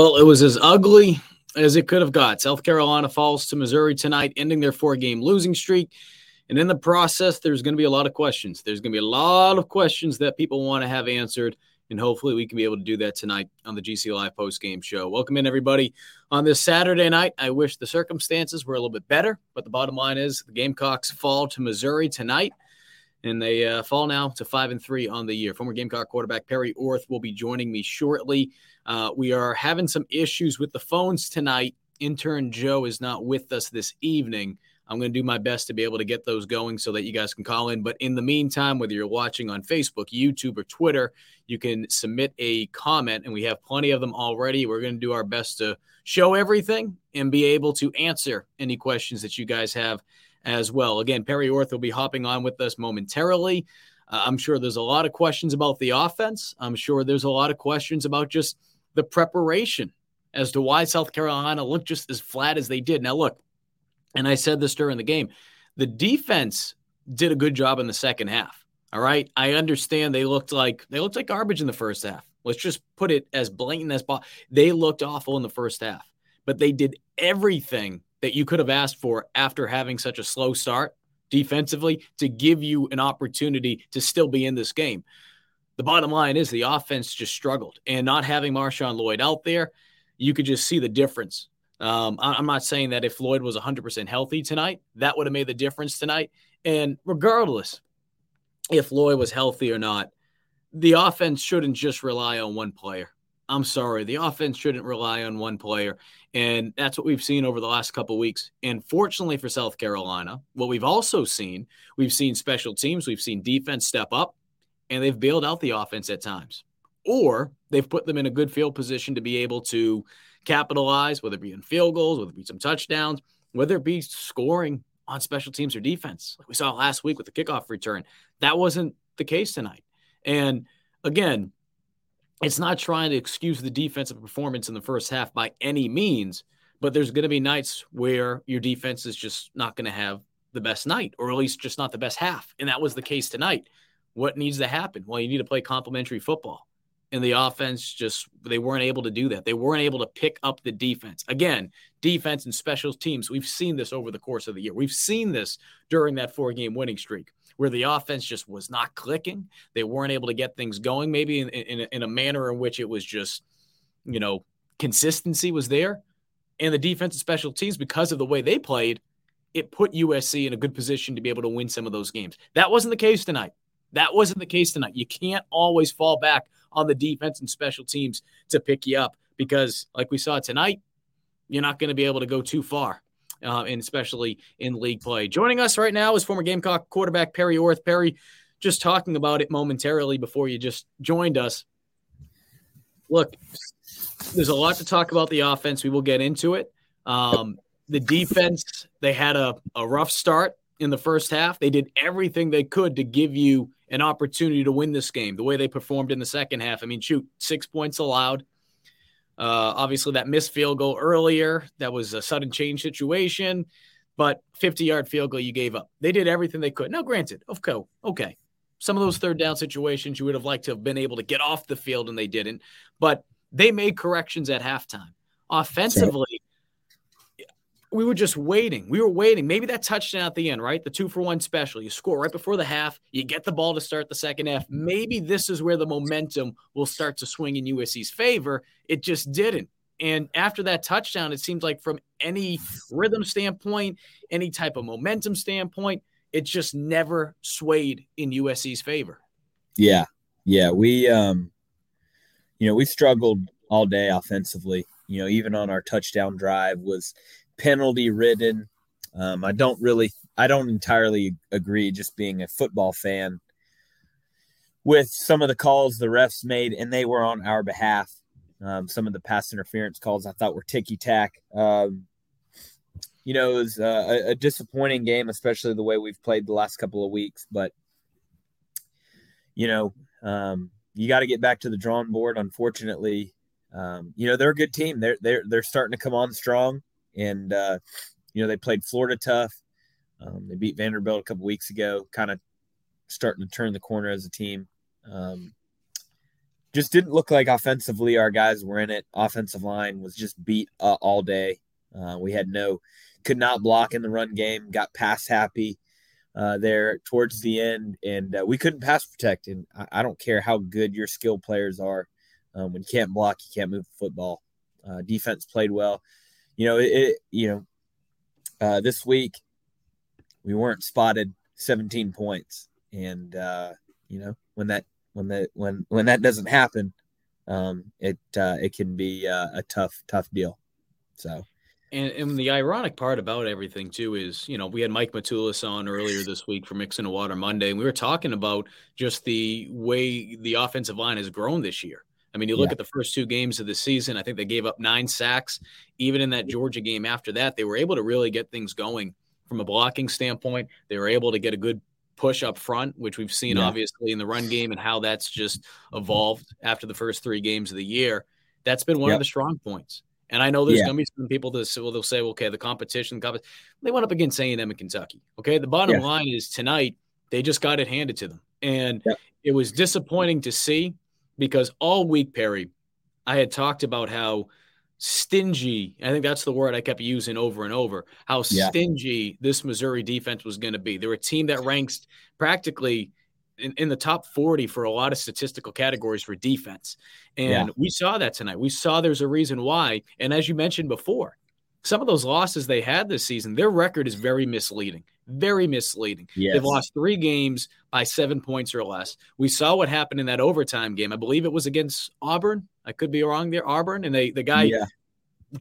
Well, it was as ugly as it could have got. South Carolina falls to Missouri tonight, ending their four game losing streak. And in the process, there's going to be a lot of questions. There's going to be a lot of questions that people want to have answered. And hopefully, we can be able to do that tonight on the GC Live post game show. Welcome in, everybody, on this Saturday night. I wish the circumstances were a little bit better, but the bottom line is the Gamecocks fall to Missouri tonight and they uh, fall now to five and three on the year. Former Gamecock quarterback Perry Orth will be joining me shortly. Uh, we are having some issues with the phones tonight. Intern Joe is not with us this evening. I'm going to do my best to be able to get those going so that you guys can call in. But in the meantime, whether you're watching on Facebook, YouTube, or Twitter, you can submit a comment, and we have plenty of them already. We're going to do our best to show everything and be able to answer any questions that you guys have as well. Again, Perry Orth will be hopping on with us momentarily. Uh, I'm sure there's a lot of questions about the offense. I'm sure there's a lot of questions about just the preparation as to why South Carolina looked just as flat as they did. Now, look, and I said this during the game the defense did a good job in the second half. All right. I understand they looked like they looked like garbage in the first half. Let's just put it as blatant as possible. They looked awful in the first half, but they did everything that you could have asked for after having such a slow start defensively to give you an opportunity to still be in this game. The bottom line is the offense just struggled, and not having Marshawn Lloyd out there, you could just see the difference. Um, I'm not saying that if Lloyd was 100% healthy tonight, that would have made the difference tonight. And regardless if Lloyd was healthy or not, the offense shouldn't just rely on one player. I'm sorry, the offense shouldn't rely on one player. And that's what we've seen over the last couple weeks. And fortunately for South Carolina, what we've also seen, we've seen special teams, we've seen defense step up, and they've bailed out the offense at times. Or they've put them in a good field position to be able to capitalize, whether it be in field goals, whether it be some touchdowns, whether it be scoring on special teams or defense, like we saw last week with the kickoff return. That wasn't the case tonight. And again, it's not trying to excuse the defensive performance in the first half by any means, but there's going to be nights where your defense is just not going to have the best night, or at least just not the best half. And that was the case tonight. What needs to happen? Well, you need to play complementary football. And the offense just, they weren't able to do that. They weren't able to pick up the defense. Again, defense and special teams, we've seen this over the course of the year. We've seen this during that four game winning streak where the offense just was not clicking. They weren't able to get things going, maybe in, in, in a manner in which it was just, you know, consistency was there. And the defense and special teams, because of the way they played, it put USC in a good position to be able to win some of those games. That wasn't the case tonight. That wasn't the case tonight. You can't always fall back on the defense and special teams to pick you up because, like we saw tonight, you're not going to be able to go too far uh, and especially in league play. Joining us right now is former Gamecock quarterback Perry Orth. Perry, just talking about it momentarily before you just joined us. Look, there's a lot to talk about the offense. We will get into it. Um, the defense, they had a, a rough start in the first half. They did everything they could to give you an opportunity to win this game. The way they performed in the second half, I mean, shoot, six points allowed. Uh, obviously, that missed field goal earlier, that was a sudden change situation, but 50 yard field goal you gave up. They did everything they could. Now, granted, of okay, okay. Some of those third down situations you would have liked to have been able to get off the field and they didn't, but they made corrections at halftime. Offensively, we were just waiting. We were waiting. Maybe that touchdown at the end, right? The two for one special. You score right before the half. You get the ball to start the second half. Maybe this is where the momentum will start to swing in USC's favor. It just didn't. And after that touchdown, it seems like from any rhythm standpoint, any type of momentum standpoint, it just never swayed in USC's favor. Yeah. Yeah. We, um, you know, we struggled all day offensively. You know, even on our touchdown drive was penalty ridden. Um, I don't really, I don't entirely agree. Just being a football fan, with some of the calls the refs made, and they were on our behalf. Um, some of the pass interference calls I thought were ticky tack. Um, you know, it was a, a, disappointing game, especially the way we've played the last couple of weeks. But you know, um, you got to get back to the drawing board. Unfortunately, um, you know they're a good team. They're they're they're starting to come on strong, and uh, you know they played Florida tough. Um, they beat Vanderbilt a couple weeks ago. Kind of starting to turn the corner as a team. Um, just didn't look like offensively our guys were in it. Offensive line was just beat uh, all day. Uh, we had no, could not block in the run game. Got pass happy uh, there towards the end, and uh, we couldn't pass protect. And I, I, don't care how good your skill players are, um, when you can't block, you can't move the football. Uh, defense played well. You know, it, it you know, uh, this week we weren't spotted 17 points, and uh, you know when that when that when when that doesn't happen, um, it uh, it can be uh, a tough tough deal. So. And, and, the ironic part about everything too is, you know, we had Mike Matulis on earlier this week for Mixing the Water Monday, and we were talking about just the way the offensive line has grown this year. I mean, you look yeah. at the first two games of the season, I think they gave up nine sacks. Even in that Georgia game after that, they were able to really get things going from a blocking standpoint. They were able to get a good push up front, which we've seen yeah. obviously in the run game and how that's just mm-hmm. evolved after the first three games of the year. That's been one yep. of the strong points. And I know there's yeah. going to be some people that will they'll say, okay, the competition, the competition, they went up against A&M in Kentucky. Okay, the bottom line is tonight they just got it handed to them, and it was disappointing to see because all week, Perry, I had talked about how stingy. I think that's the word I kept using over and over. How yeah. stingy this Missouri defense was going to be. They're a team that ranks practically in, in, the top 40 for a lot of statistical categories for defense. And yeah. we saw that tonight. We saw there's a reason why. And as you mentioned before, some of those losses they had this season, their record is very misleading. Very misleading. Yes. They've lost three games by seven points or less. We saw what happened in that overtime game. I believe it was against Auburn. I could be wrong there, Auburn. And they the guy yeah.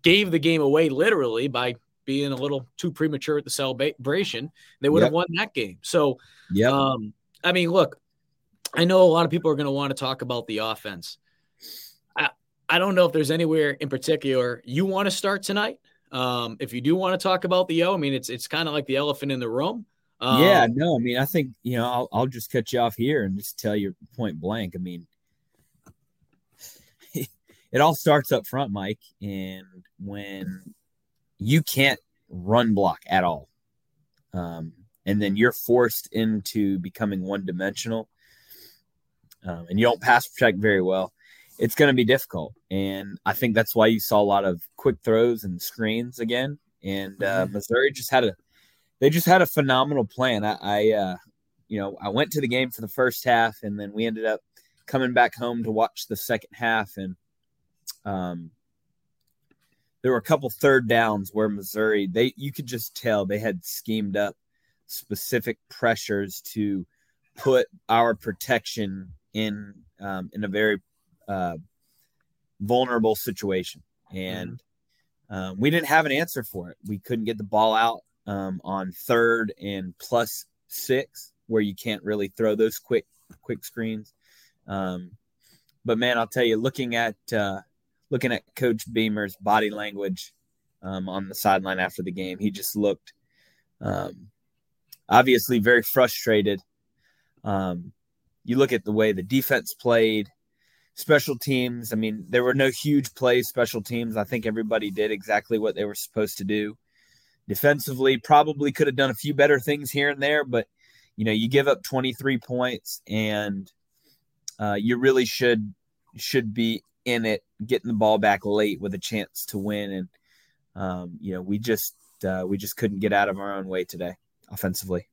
gave the game away literally by being a little too premature at the celebration. They would yep. have won that game. So, yeah. Um, I mean, look, I know a lot of people are going to want to talk about the offense. I, I don't know if there's anywhere in particular you want to start tonight. Um, if you do want to talk about the O, I mean, it's it's kind of like the elephant in the room. Um, yeah, no, I mean, I think you know, I'll I'll just cut you off here and just tell you point blank. I mean, it all starts up front, Mike, and when you can't run block at all, um, and then you're forced into becoming one dimensional, um, and you don't pass protect very well it's going to be difficult. And I think that's why you saw a lot of quick throws and screens again. And uh, mm-hmm. Missouri just had a, they just had a phenomenal plan. I, I uh, you know, I went to the game for the first half, and then we ended up coming back home to watch the second half. And um, there were a couple third downs where Missouri, they you could just tell they had schemed up specific pressures to put our protection in um, in a very uh, vulnerable situation, and um, we didn't have an answer for it. We couldn't get the ball out um, on third and plus six, where you can't really throw those quick quick screens. Um, but man, I'll tell you, looking at uh, looking at Coach Beamer's body language um, on the sideline after the game, he just looked um, obviously very frustrated. Um, you look at the way the defense played, special teams. I mean, there were no huge plays, special teams. I think everybody did exactly what they were supposed to do. Defensively, probably could have done a few better things here and there, but you know, you give up 23 points and uh, you really should should be in it, getting the ball back late with a chance to win. And um, you know, we just uh, we just couldn't get out of our own way today offensively.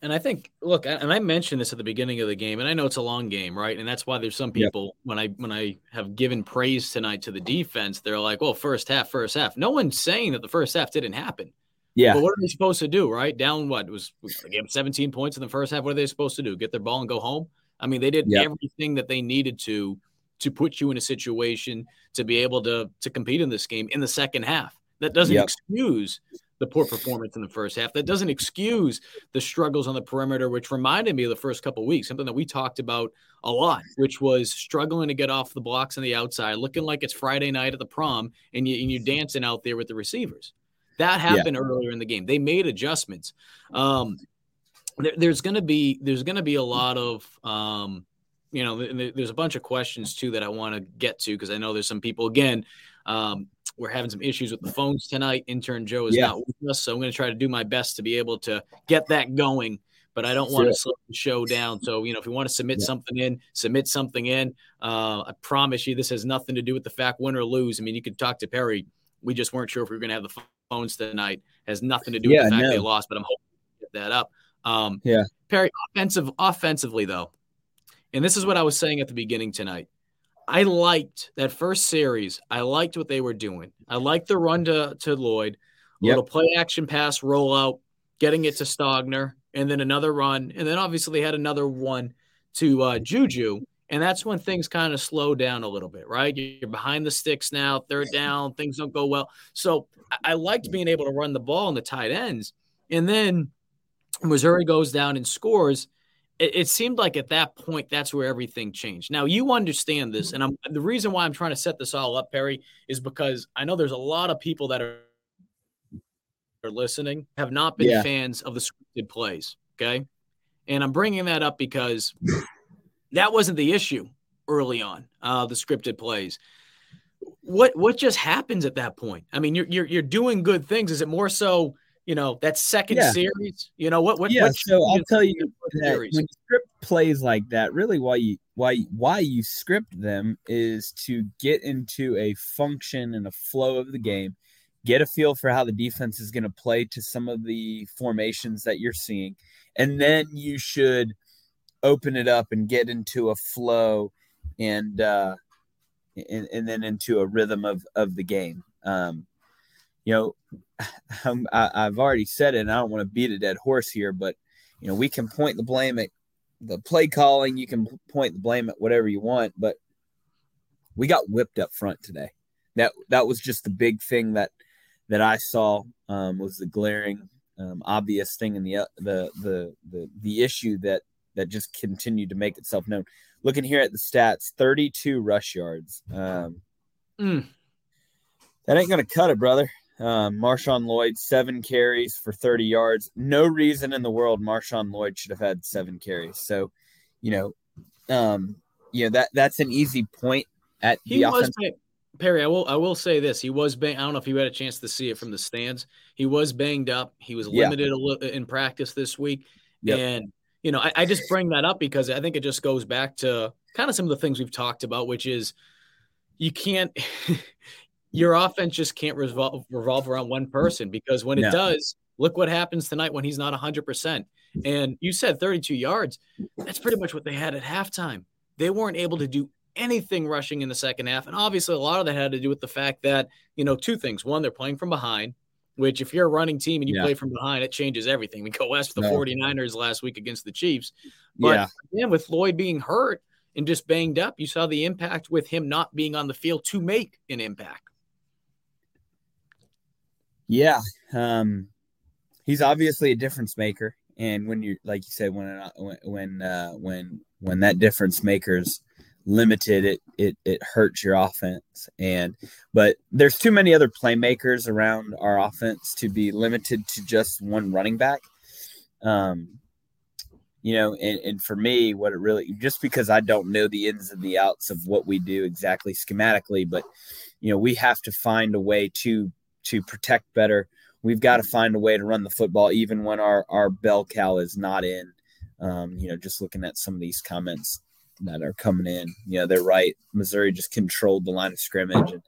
And I think, look, and I mentioned this at the beginning of the game, and I know it's a long game, right? And that's why there's some people yep. when I when I have given praise tonight to the defense, they're like, "Well, first half, first half." No one's saying that the first half didn't happen. Yeah. But what are they supposed to do, right? Down what? It was they gave 17 points in the first half. What are they supposed to do? Get their ball and go home? I mean, they did Yep. everything that they needed to to put you in a situation to be able to to compete in this game in the second half. That doesn't Yep. excuse the poor performance in the first half. That doesn't excuse the struggles on the perimeter, which reminded me of the first couple of weeks, something that we talked about a lot, which was struggling to get off the blocks on the outside, looking like it's Friday night at the prom, and, you, and you're dancing out there with the receivers. That happened earlier in the game. They made adjustments. Um, there, there's going to be there's going to be a lot of um, you know th- th- there's a bunch of questions too that I want to get to because I know there's some people again. Um, we're having some issues with the phones tonight. Intern Joe is Yeah. not with us, so I'm going to try to do my best to be able to get that going. But I don't want to slow the show down. So you know, if you want to submit Yeah. something in, submit something in. Uh, I promise you, this has nothing to do with the fact win or lose. I mean, you could talk to Perry. We just weren't sure if we were going to have the phones tonight. has nothing to do Yeah, with the fact no. they lost, but I'm hoping to get that up. Um, Yeah. Perry, offensive, offensively though, and this is what I was saying at the beginning tonight. I liked that first series. I liked what they were doing. I liked the run to, to Lloyd, a Yep. little play action pass rollout, getting it to Stogner, and then another run. And then obviously they had another one to uh, Juju. And that's when things kind of slow down a little bit, right? You're behind the sticks now, third down, things don't go well. So I, I liked being able to run the ball in the tight ends. And then Missouri goes down and scores. It, it seemed like at that point, that's where everything changed. Now you understand this, and I'm the reason why I'm trying to set this all up, Perry, is because I know there's a lot of people that are are listening have not been Yeah. fans of the scripted plays. Okay, and I'm bringing that up because that wasn't the issue early on. Uh, the scripted plays. What what just happens at that point? I mean, you're you're you're doing good things. Is it more so? You know that second Yeah. series. You know what? What? Yeah, what so I'll tell you that when you script plays like that, really why you why why you script them is to get into a function and a flow of the game, get a feel for how the defense is going to play to some of the formations that you're seeing, and then you should open it up and get into a flow and uh and, and then into a rhythm of of the game. Um you know, I'm, I, I've already said it, and I don't want to beat a dead horse here, but you know, we can point the blame at the play calling. You can point the blame at whatever you want, but we got whipped up front today. That that was just the big thing that that I saw um, was the glaring, um, obvious thing, and the the the the the issue that that just continued to make itself known. Looking here at the stats, 32 rush yards. Um, Mm. that ain't gonna cut it, brother. Um, Marshawn Lloyd, seven carries for 30 yards. No reason in the world Marshawn Lloyd should have had seven carries. So, you know, um, you know that that's an easy point at He the was bang- Perry. I will. I will say this. He was. Bang, I don't know if you had a chance to see it from the stands. He was banged up. He was Yeah. limited a li- in practice this week, Yep. and you know, I, I just bring that up because I think it just goes back to kind of some of the things we've talked about, which is you can't. your offense just can't revolve, revolve around one person because when it No. does, look what happens tonight when he's not 100%. And you said 32 yards. That's pretty much what they had at halftime. They weren't able to do anything rushing in the second half. And obviously, a lot of that had to do with the fact that, you know, two things. One, they're playing from behind, which if you're a running team and you Yeah. play from behind, it changes everything. We go west for the No. 49ers last week against the Chiefs. But yeah, again, with Lloyd being hurt and just banged up, you saw the impact with him not being on the field to make an impact. Yeah. Um, he's obviously a difference maker, and when you like you said, when when uh, when when that difference maker's limited, it it it hurts your offense. And but there's too many other playmakers around our offense to be limited to just one running back. Um, you know, and, and for me, what it really just because I don't know the ins and the outs of what we do exactly schematically, but you know, we have to find a way to to protect better. We've got to find a way to run the football even when our our bell cow is not in. Um, you know, just looking at some of these comments that are coming in, you know, they're right. Missouri just controlled the line of scrimmage, and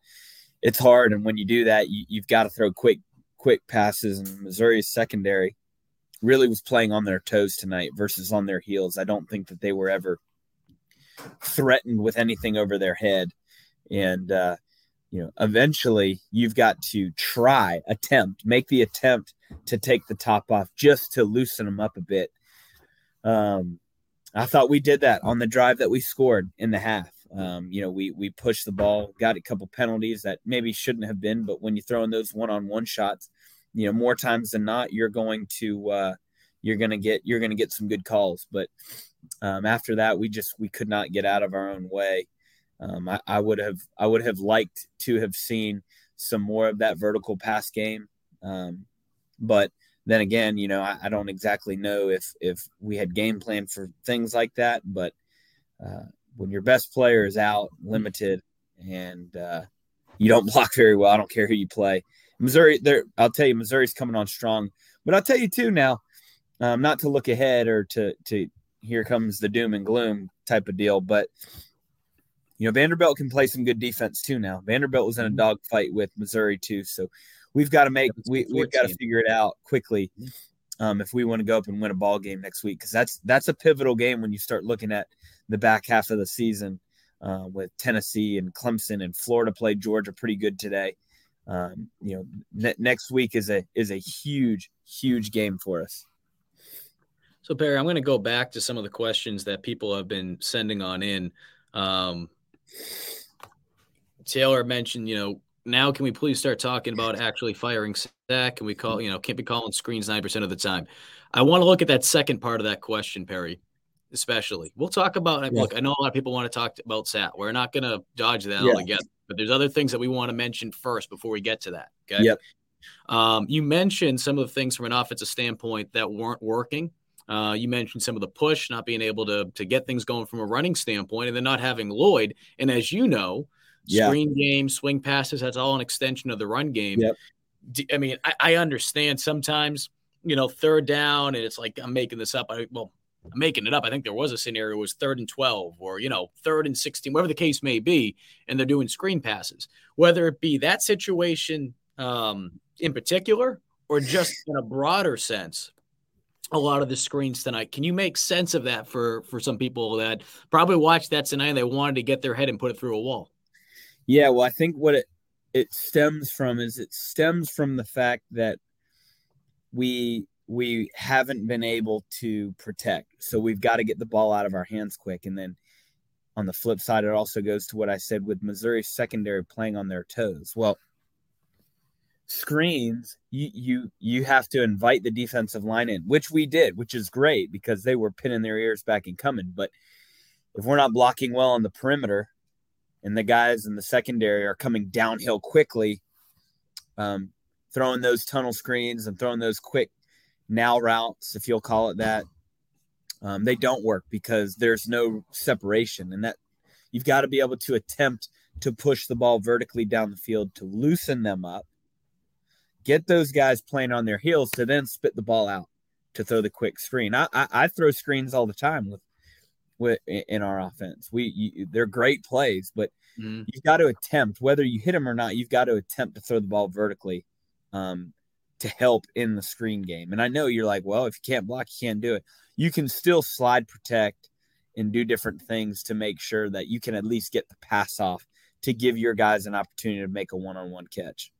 it's hard. And when you do that, you, you've got to throw quick quick passes. And Missouri's secondary really was playing on their toes tonight versus on their heels. I don't think that they were ever threatened with anything over their head. And uh, you know, eventually you've got to try, attempt, make the attempt to take the top off just to loosen them up a bit. Um, I thought we did that on the drive that we scored in the half. Um, you know, we we pushed the ball, got a couple penalties that maybe shouldn't have been, but when you throw in those one-on-one shots, you know, more times than not, you're going to uh, you're gonna get you're gonna get some good calls. But um, after that, we just we could not get out of our own way. Um, I, I, would have I would have liked to have seen some more of that vertical pass game, um, but then again, you know, I, I, don't exactly know if if we had game plan for things like that. But uh, when your best player is out, limited, and uh, you don't block very well, I don't care who you play. Missouri, there, I'll tell you, Missouri's coming on strong. But I'll tell you too now, um, not to look ahead or to to here comes the doom and gloom type of deal, but you know, Vanderbilt can play some good defense too now. Vanderbilt was in a mm-hmm. dogfight with Missouri too, so we've got to make we, we've got to figure it out quickly um, if we want to go up and win a ball game next week because that's that's a pivotal game when you start looking at the back half of the season uh, with Tennessee and Clemson and Florida played Georgia pretty good today. Um, you know, ne- next week is a is a huge huge game for us. So Perry, I'm going to go back to some of the questions that people have been sending on in. Um, Taylor mentioned, you know, now can we please start talking about actually firing Zach? Can we call, you know, can't be calling screens 9% of the time. I want to look at that second part of that question, Perry, especially. We'll talk about, yeah. look, I know a lot of people want to talk about Sat. We're not going to dodge that yeah. altogether, but there's other things that we want to mention first before we get to that. Okay. Yep. Um, you mentioned some of the things from an offensive standpoint that weren't working. Uh, you mentioned some of the push, not being able to to get things going from a running standpoint, and then not having Lloyd. And as you know, yeah. screen game, swing passes, that's all an extension of the run game. Yep. I mean, I, I, understand sometimes, you know, third down, and it's like I'm making this up. I, well, I'm making it up. I think there was a scenario it was third and 12 or, you know, third and 16, whatever the case may be, and they're doing screen passes. Whether it be that situation um, in particular or just in a broader sense, a lot of the screens tonight. Can you make sense of that for for some people that probably watched that tonight and they wanted to get their head and put it through a wall? Yeah, well, I think what it it stems from is it stems from the fact that we we haven't been able to protect. So we've got to get the ball out of our hands quick and then on the flip side it also goes to what I said with Missouri secondary playing on their toes. Well, screens, you you you have to invite the defensive line in, which we did, which is great because they were pinning their ears back and coming. But if we're not blocking well on the perimeter, and the guys in the secondary are coming downhill quickly, um, throwing those tunnel screens and throwing those quick now routes, if you'll call it that, um, they don't work because there's no separation, and that you've got to be able to attempt to push the ball vertically down the field to loosen them up get those guys playing on their heels to then spit the ball out to throw the quick screen. I, I, I throw screens all the time with with in our offense. We you, they're great plays, but mm. you've got to attempt whether you hit them or not. You've got to attempt to throw the ball vertically um, to help in the screen game. And I know you're like, well, if you can't block, you can't do it. You can still slide protect and do different things to make sure that you can at least get the pass off to give your guys an opportunity to make a one-on-one catch.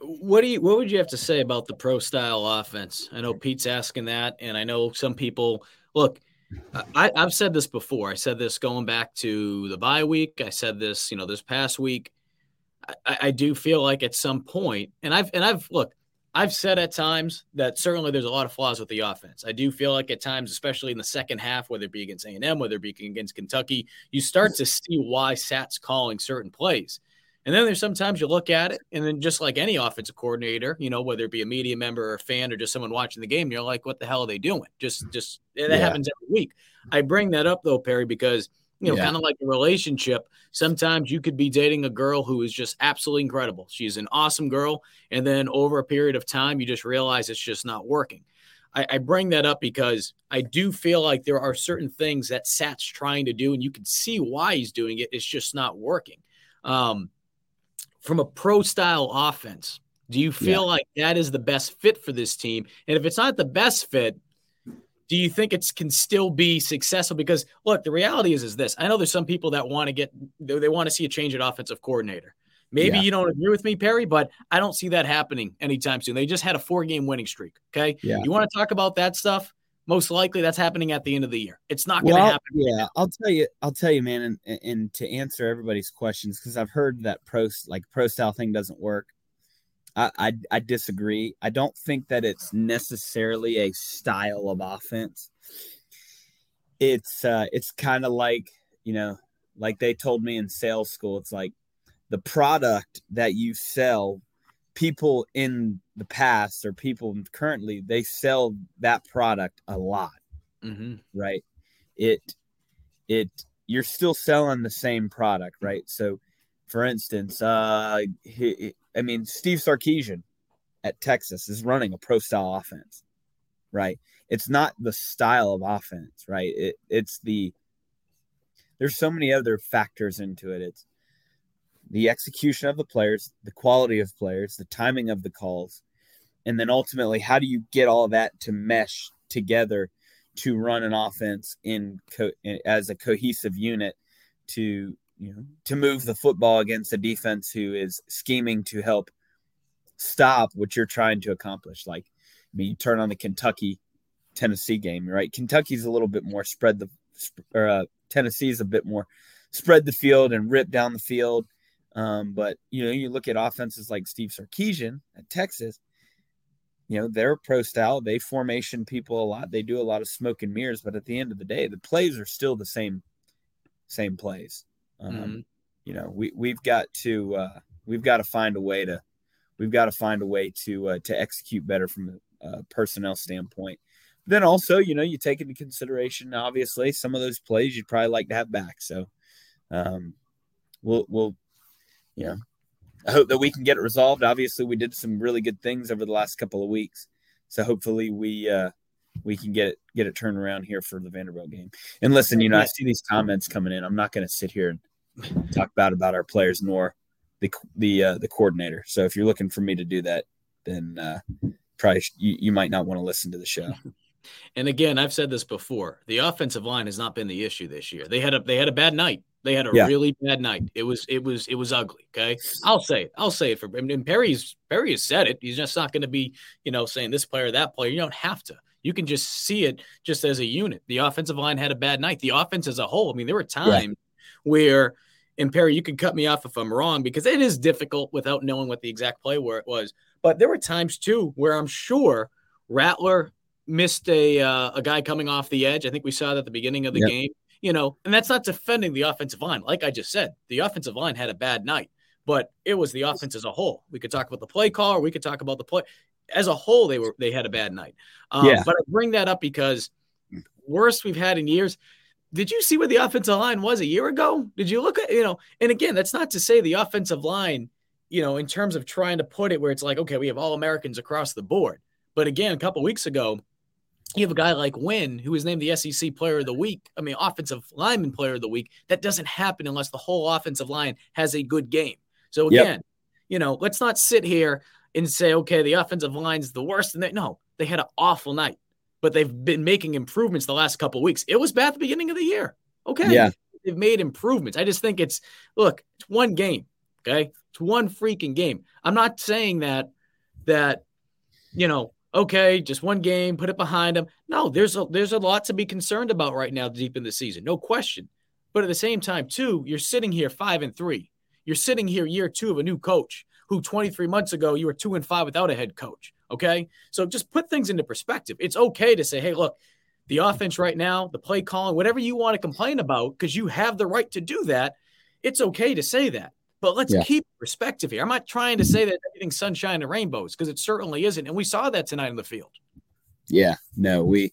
What do you what would you have to say about the pro style offense? I know Pete's asking that, and I know some people look. I, I've said this before. I said this going back to the bye week. I said this, you know, this past week. I, I do feel like at some point, and I've and I've look, I've said at times that certainly there's a lot of flaws with the offense. I do feel like at times, especially in the second half, whether it be against A&M, whether it be against Kentucky, you start to see why Sat's calling certain plays. And then there's sometimes you look at it, and then just like any offensive coordinator, you know, whether it be a media member or a fan or just someone watching the game, you're like, what the hell are they doing? Just, just that yeah. happens every week. I bring that up though, Perry, because you know, yeah. kind of like a relationship. Sometimes you could be dating a girl who is just absolutely incredible. She's an awesome girl, and then over a period of time, you just realize it's just not working. I, I bring that up because I do feel like there are certain things that Sat's trying to do, and you can see why he's doing it. It's just not working. Um, from a pro style offense, do you feel yeah. like that is the best fit for this team? And if it's not the best fit, do you think it can still be successful? Because look, the reality is is this. I know there's some people that want to get they want to see a change at offensive coordinator. Maybe yeah. you don't agree with me, Perry, but I don't see that happening anytime soon. They just had a four game winning streak. Okay. Yeah. You want to talk about that stuff? Most likely that's happening at the end of the year. It's not going to well, happen. Yeah. I'll tell you, I'll tell you, man. And, and to answer everybody's questions, because I've heard that pro, like pro style thing doesn't work. I, I, I disagree. I don't think that it's necessarily a style of offense. It's uh, it's kind of like you know, like they told me in sales school. It's like the product that you sell. People in the past or people currently they sell that product a lot, mm-hmm. right? It it you're still selling the same product, right? So, for instance, uh, he, I mean, Steve Sarkisian at Texas is running a pro style offense, right? It's not the style of offense, right? It, it's the there's so many other factors into it. It's the execution of the players, the quality of players, the timing of the calls, and then ultimately, how do you get all that to mesh together to run an offense in co- as a cohesive unit to you know, to move the football against a defense who is scheming to help stop what you're trying to accomplish. Like, I mean, you turn on the Kentucky Tennessee game, right? Kentucky's a little bit more spread the, or uh, Tennessee's a bit more spread the field and rip down the field. Um, but you know, you look at offenses like Steve Sarkisian at Texas. You know, they're pro style. They formation people a lot. They do a lot of smoke and mirrors. But at the end of the day, the plays are still the same, same plays. Um, mm-hmm. You know, we we've got to uh, we've got to find a way to we've got to find a way to uh, to execute better from a, a personnel standpoint. But then also, you know, you take into consideration obviously some of those plays you'd probably like to have back. So um, we'll we'll you know I hope that we can get it resolved. Obviously, we did some really good things over the last couple of weeks, so hopefully we uh, we can get it get it turned around here for the Vanderbilt game. And listen, you know, I see these comments coming in. I'm not going to sit here and talk bad about our players nor the the uh, the coordinator. So if you're looking for me to do that, then uh, probably you, you might not want to listen to the show. And again, I've said this before: the offensive line has not been the issue this year. They had a they had a bad night. They had a yeah. really bad night. It was it was it was ugly. Okay, I'll say it. I'll say it for. Mean, Perry's Perry has said it. He's just not going to be you know saying this player that player. You don't have to. You can just see it just as a unit. The offensive line had a bad night. The offense as a whole. I mean, there were times yeah. where and Perry, you can cut me off if I'm wrong because it is difficult without knowing what the exact play where it was. But there were times too where I'm sure Rattler missed a uh, a guy coming off the edge. I think we saw that at the beginning of the yep. game. You know, and that's not defending the offensive line. Like I just said, the offensive line had a bad night, but it was the offense as a whole. We could talk about the play call, or we could talk about the play as a whole. They were they had a bad night. Um, yeah. But I bring that up because worst we've had in years did you see where the offensive line was a year ago? Did you look at, you know, and again, that's not to say the offensive line, you know, in terms of trying to put it where it's like, okay, we have all Americans across the board. But again, a couple weeks ago, you have a guy like Gwyn, who was named the SEC Player of the Week. I mean, Offensive Lineman Player of the Week. That doesn't happen unless the whole offensive line has a good game. So again, yep. you know, let's not sit here and say, okay, the offensive line's the worst. And they no, they had an awful night but they've been making improvements the last couple weeks. It was bad at the beginning of the year. Okay. Yeah. They've made improvements. I just think it's look, it's one game. Okay. It's one freaking game. I'm not saying that that, you know, okay, just one game, put it behind them. No, there's a there's a lot to be concerned about right now deep in the season. No question. But at the same time, too, you're sitting here five and three. You're sitting here year two of a new coach who 23 months ago you were two and five without a head coach. Okay. So just put things into perspective. It's okay to say, hey, look, the offense right now, the play calling, whatever you want to complain about, because you have the right to do that. It's okay to say that. But let's yeah. keep perspective here. I'm not trying to say that everything's sunshine and rainbows because it certainly isn't. And we saw that tonight in the field. Yeah. No, we,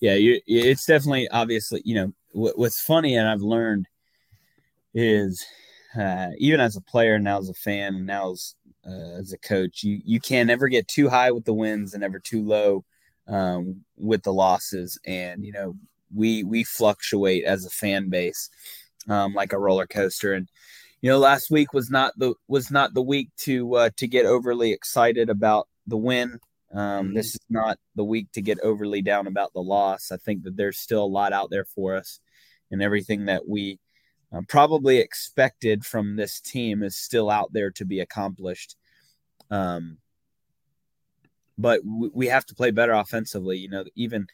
yeah, you, it's definitely obviously, you know, what, what's funny and I've learned is uh, even as a player, now as a fan, and now as uh, as a coach. You you can never get too high with the wins and never too low um, with the losses. And you know we we fluctuate as a fan base um, like a roller coaster. And you know last week was not the was not the week to uh, to get overly excited about the win. Um, Mhm. This is not the week to get overly down about the loss. I think that there's still a lot out there for us, and everything that we uh, probably expected from this team is still out there to be accomplished. Um, but we, we have to play better offensively. You know, even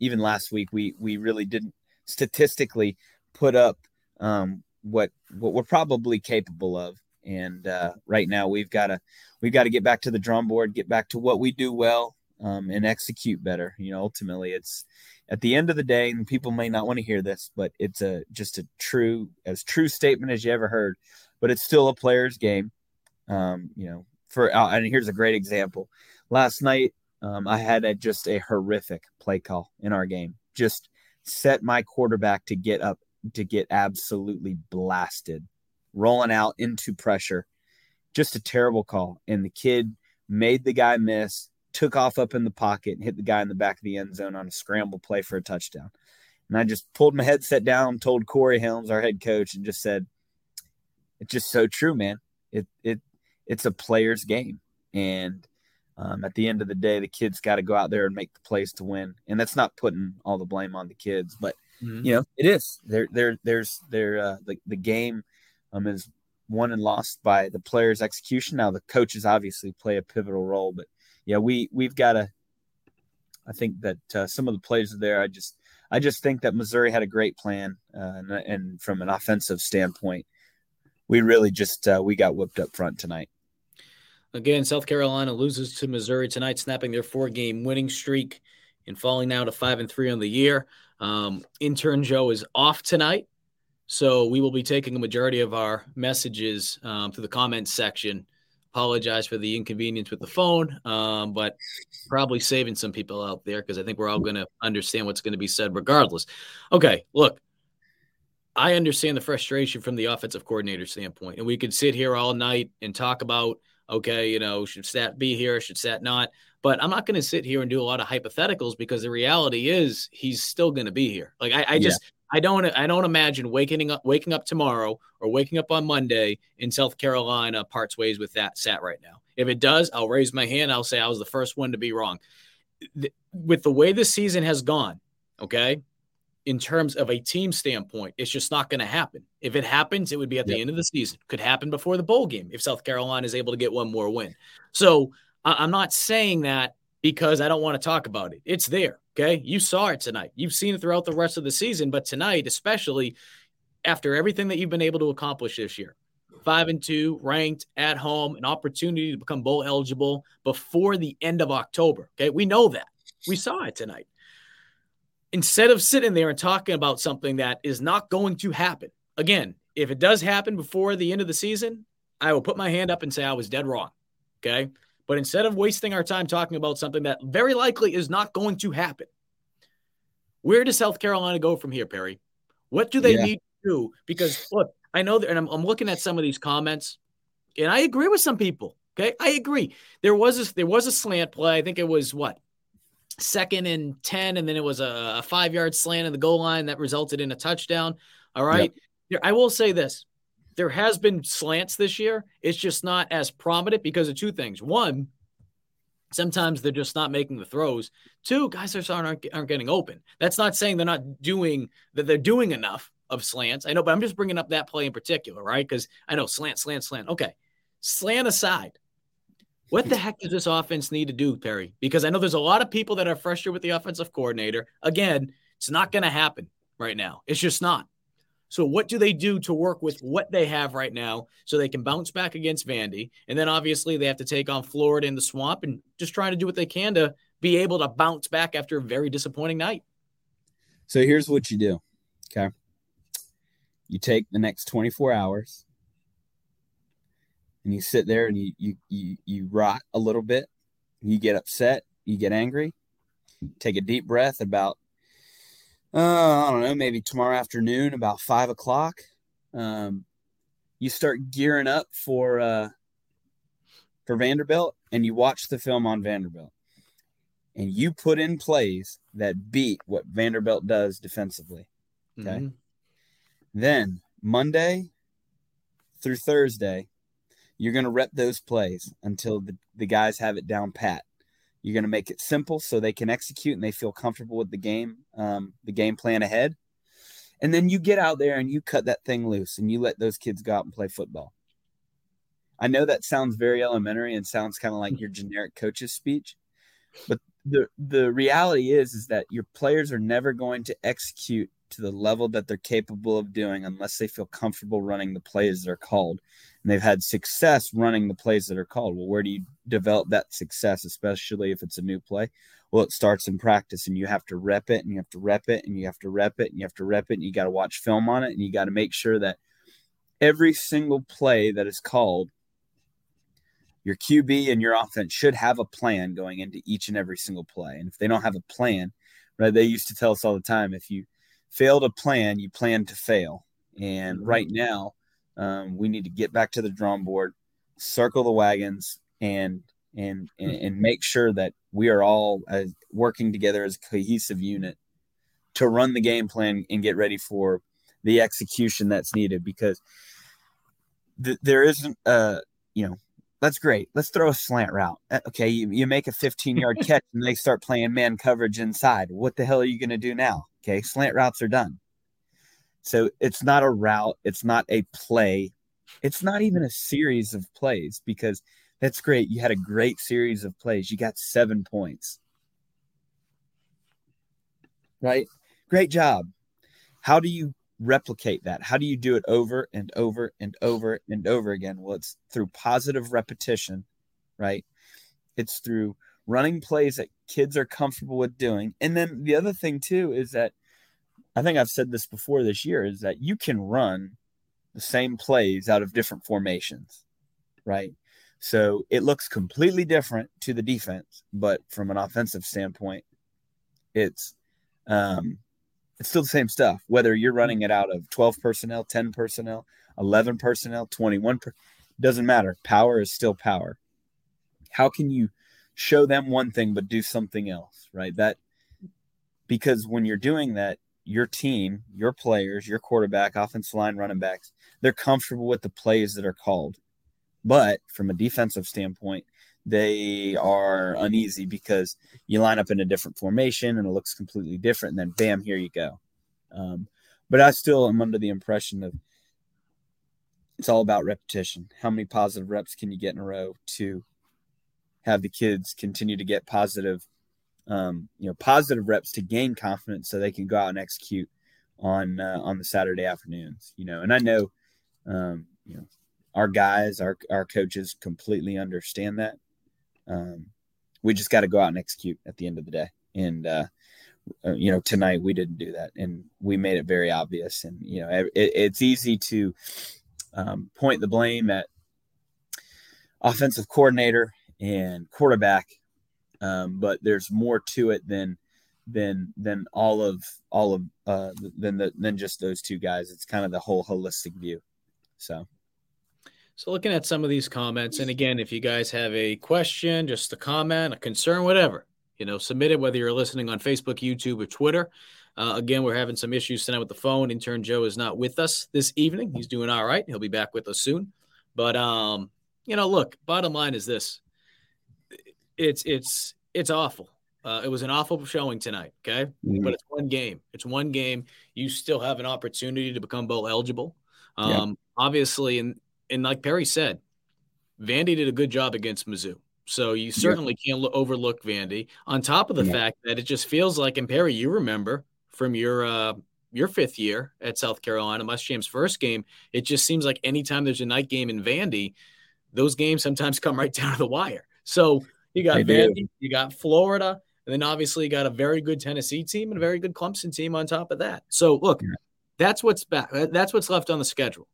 even last week we we really didn't statistically put up um, what what we're probably capable of. And uh, right now we've got to we've got to get back to the drum board, get back to what we do well, um, and execute better. You know, ultimately it's at the end of the day, and people may not want to hear this, but it's a just a true as true statement as you ever heard. But it's still a player's game. Um, you know, for uh, and here's a great example. Last night, um, I had a, just a horrific play call in our game. Just set my quarterback to get up to get absolutely blasted, rolling out into pressure. Just a terrible call. And the kid made the guy miss, took off up in the pocket, and hit the guy in the back of the end zone on a scramble play for a touchdown. And I just pulled my headset down, told Corey Helms, our head coach, and just said, "It's just so true, man. It it it's a player's game, and um, at the end of the day, the kids got to go out there and make the plays to win. And that's not putting all the blame on the kids, but Mhm. you know it is. There, there, there's there. Uh, the the game um, is won and lost by the players' execution. Now the coaches obviously play a pivotal role, but yeah, we we've got to. I think that uh, some of the plays are there. I just I just think that Missouri had a great plan, uh, and, and from an offensive standpoint, we really just uh, we got whipped up front tonight. Again, South Carolina loses to Missouri tonight, snapping their four-game winning streak and falling now to five and three on the year. Um, intern Joe is off tonight, so we will be taking a majority of our messages um, to the comments section. Apologize for the inconvenience with the phone, um, but probably saving some people out there because I think we're all going to understand what's going to be said regardless. Okay, look, I understand the frustration from the offensive coordinator standpoint, and we could sit here all night and talk about okay, you know, should Sat be here? Should Sat not? But I'm not going to sit here and do a lot of hypotheticals because the reality is he's still going to be here. Like I, I just I don't I don't imagine waking up waking up tomorrow or waking up on Monday in South Carolina parts ways with that Sat right now. If it does, I'll raise my hand. I'll say I was the first one to be wrong. Th- With the way the season has gone, okay, in terms of a team standpoint, it's just not going to happen. If it happens, it would be at the Yep. end of the season. Could happen before the bowl game if South Carolina is able to get one more win. So I- I'm not saying that because I don't want to talk about it. It's there. Okay. You saw it tonight. You've seen it throughout the rest of the season, but tonight, especially after everything that you've been able to accomplish this year, five and two, ranked at home, an opportunity to become bowl eligible before the end of October. Okay. We know that. We saw it tonight instead of sitting there and talking about something that is not going to happen. Again, if it does happen before the end of the season, I will put my hand up and say I was dead wrong. Okay. But instead of wasting our time talking about something that very likely is not going to happen, where does South Carolina go from here, Perry? What do they Yeah. need to do? Because look, I know that, and I'm, I'm looking at some of these comments, and I agree with some people. Okay, I agree. There was a, there was a slant play. I think it was what second and 10, and then it was a, a five yard slant in the goal line that resulted in a touchdown. All right. Here, I will say this there has been slants this year. It's just not as prominent because of two things. One, sometimes they're just not making the throws. Two, guys just aren't, aren't getting open. That's not saying they're not doing that they're doing enough of slants. I know, but I'm just bringing up that play in particular, right? Because I know slant, slant, slant. Okay. Slant aside, what the heck does this offense need to do, Perry? Because I know there's a lot of people that are frustrated with the offensive coordinator. Again, it's not going to happen right now. It's just not. So, what do they do to work with what they have right now so they can bounce back against Vandy? And then obviously they have to take on Florida in the swamp and just trying to do what they can to be able to bounce back after a very disappointing night. So here's what you do. Okay. You take the next 24 hours and you sit there and you you you, you rot a little bit. You get upset, you get angry. Take a deep breath about uh, I don't know, maybe tomorrow afternoon about five o'clock. Um, you start gearing up for uh, for Vanderbilt and you watch the film on Vanderbilt and you put in plays that beat what Vanderbilt does defensively. Okay. Mhm. Then Monday through Thursday, you're going to rep those plays until the, the guys have it down pat. You're going to make it simple so they can execute and they feel comfortable with the game, um, the game plan ahead. And then you get out there and you cut that thing loose and you let those kids go out and play football. I know that sounds very elementary and sounds kind of like your generic coach's speech, but the the reality is is that your players are never going to execute to the level that they're capable of doing unless they feel comfortable running the plays they're called. And they've had success running the plays that are called. Well, where do you develop that success, especially if it's a new play? Well, it starts in practice and you have to rep it and you have to rep it and you have to rep it and you have to rep it and you got to watch film on it and you got to make sure that every single play that is called your QB and your offense should have a plan going into each and every single play. And if they don't have a plan, right, they used to tell us all the time if you fail to plan, you plan to fail. And mm-hmm. right now, um, we need to get back to the drawing board, circle the wagons, and and and, and make sure that we are all uh, working together as a cohesive unit to run the game plan and get ready for the execution that's needed because th- there isn't a you know that's great. Let's throw a slant route. Uh, okay, you, you make a 15 yard catch and they start playing man coverage inside. What the hell are you going to do now? Okay, slant routes are done. So it's not a route, it's not a play, it's not even a series of plays because that's great. You had a great series of plays. You got seven points. Right? Great job. How do you replicate that? How do you do it over and over and over and over again? Well, it's through positive repetition, right? It's through running plays that kids are comfortable with doing. And then the other thing, too, is that I think I've said this before this year is that you can run the same plays out of different formations, right? So it looks completely different to the defense, but from an offensive standpoint, it's um, it's still the same stuff. Whether you're running it out of 12 personnel, 10 personnel, 11 personnel, 21, per, doesn't matter. Power is still power. How can you show them one thing but do something else, right? That because when you're doing that, your team, your players, your quarterback, offensive line, running backs, they're comfortable with the plays that are called. But from a defensive standpoint, they are uneasy because you line up in a different formation and it looks completely different. And then bam, here you go. Um, but I still am under the impression of it's all about repetition. How many positive reps can you get in a row to have the kids continue to get positive, um, you know, positive reps to gain confidence so they can go out and execute on uh, on the Saturday afternoons. You know, and I know, um, you know, our guys, our our coaches completely understand that. Um, we just got to go out and execute at the end of the day. And, uh, uh, you know, tonight we didn't do that and we made it very obvious. And, you know, it, it's easy to um, point the blame at offensive coordinator and quarterback. Um, but there's more to it than, than, than all of, all of, uh, than the, than just those two guys. It's kind of the whole holistic view. So. So, looking at some of these comments, and again, if you guys have a question, just a comment, a concern, whatever, you know, submit it, whether you're listening on Facebook, YouTube, or Twitter. Uh, again, we're having some issues tonight with the phone. Intern Joe is not with us this evening. He's doing all right. He'll be back with us soon. But, um, you know, look, bottom line is this it's, it's, it's awful. Uh, it was an awful showing tonight. Okay. Mm-hmm. But it's one game. It's one game. You still have an opportunity to become bowl eligible. Um, yeah. Obviously, and and like Perry said, Vandy did a good job against Mizzou. So you certainly yeah. can't overlook Vandy. On top of the yeah. fact that it just feels like, and Perry, you remember from your uh, your fifth year at South Carolina, Muschamp's first game, it just seems like anytime there's a night game in Vandy, those games sometimes come right down to the wire. So you got they Vandy, do. you got Florida, and then obviously you got a very good Tennessee team and a very good Clemson team on top of that. So look, yeah. that's what's back. That's what's left on the schedule.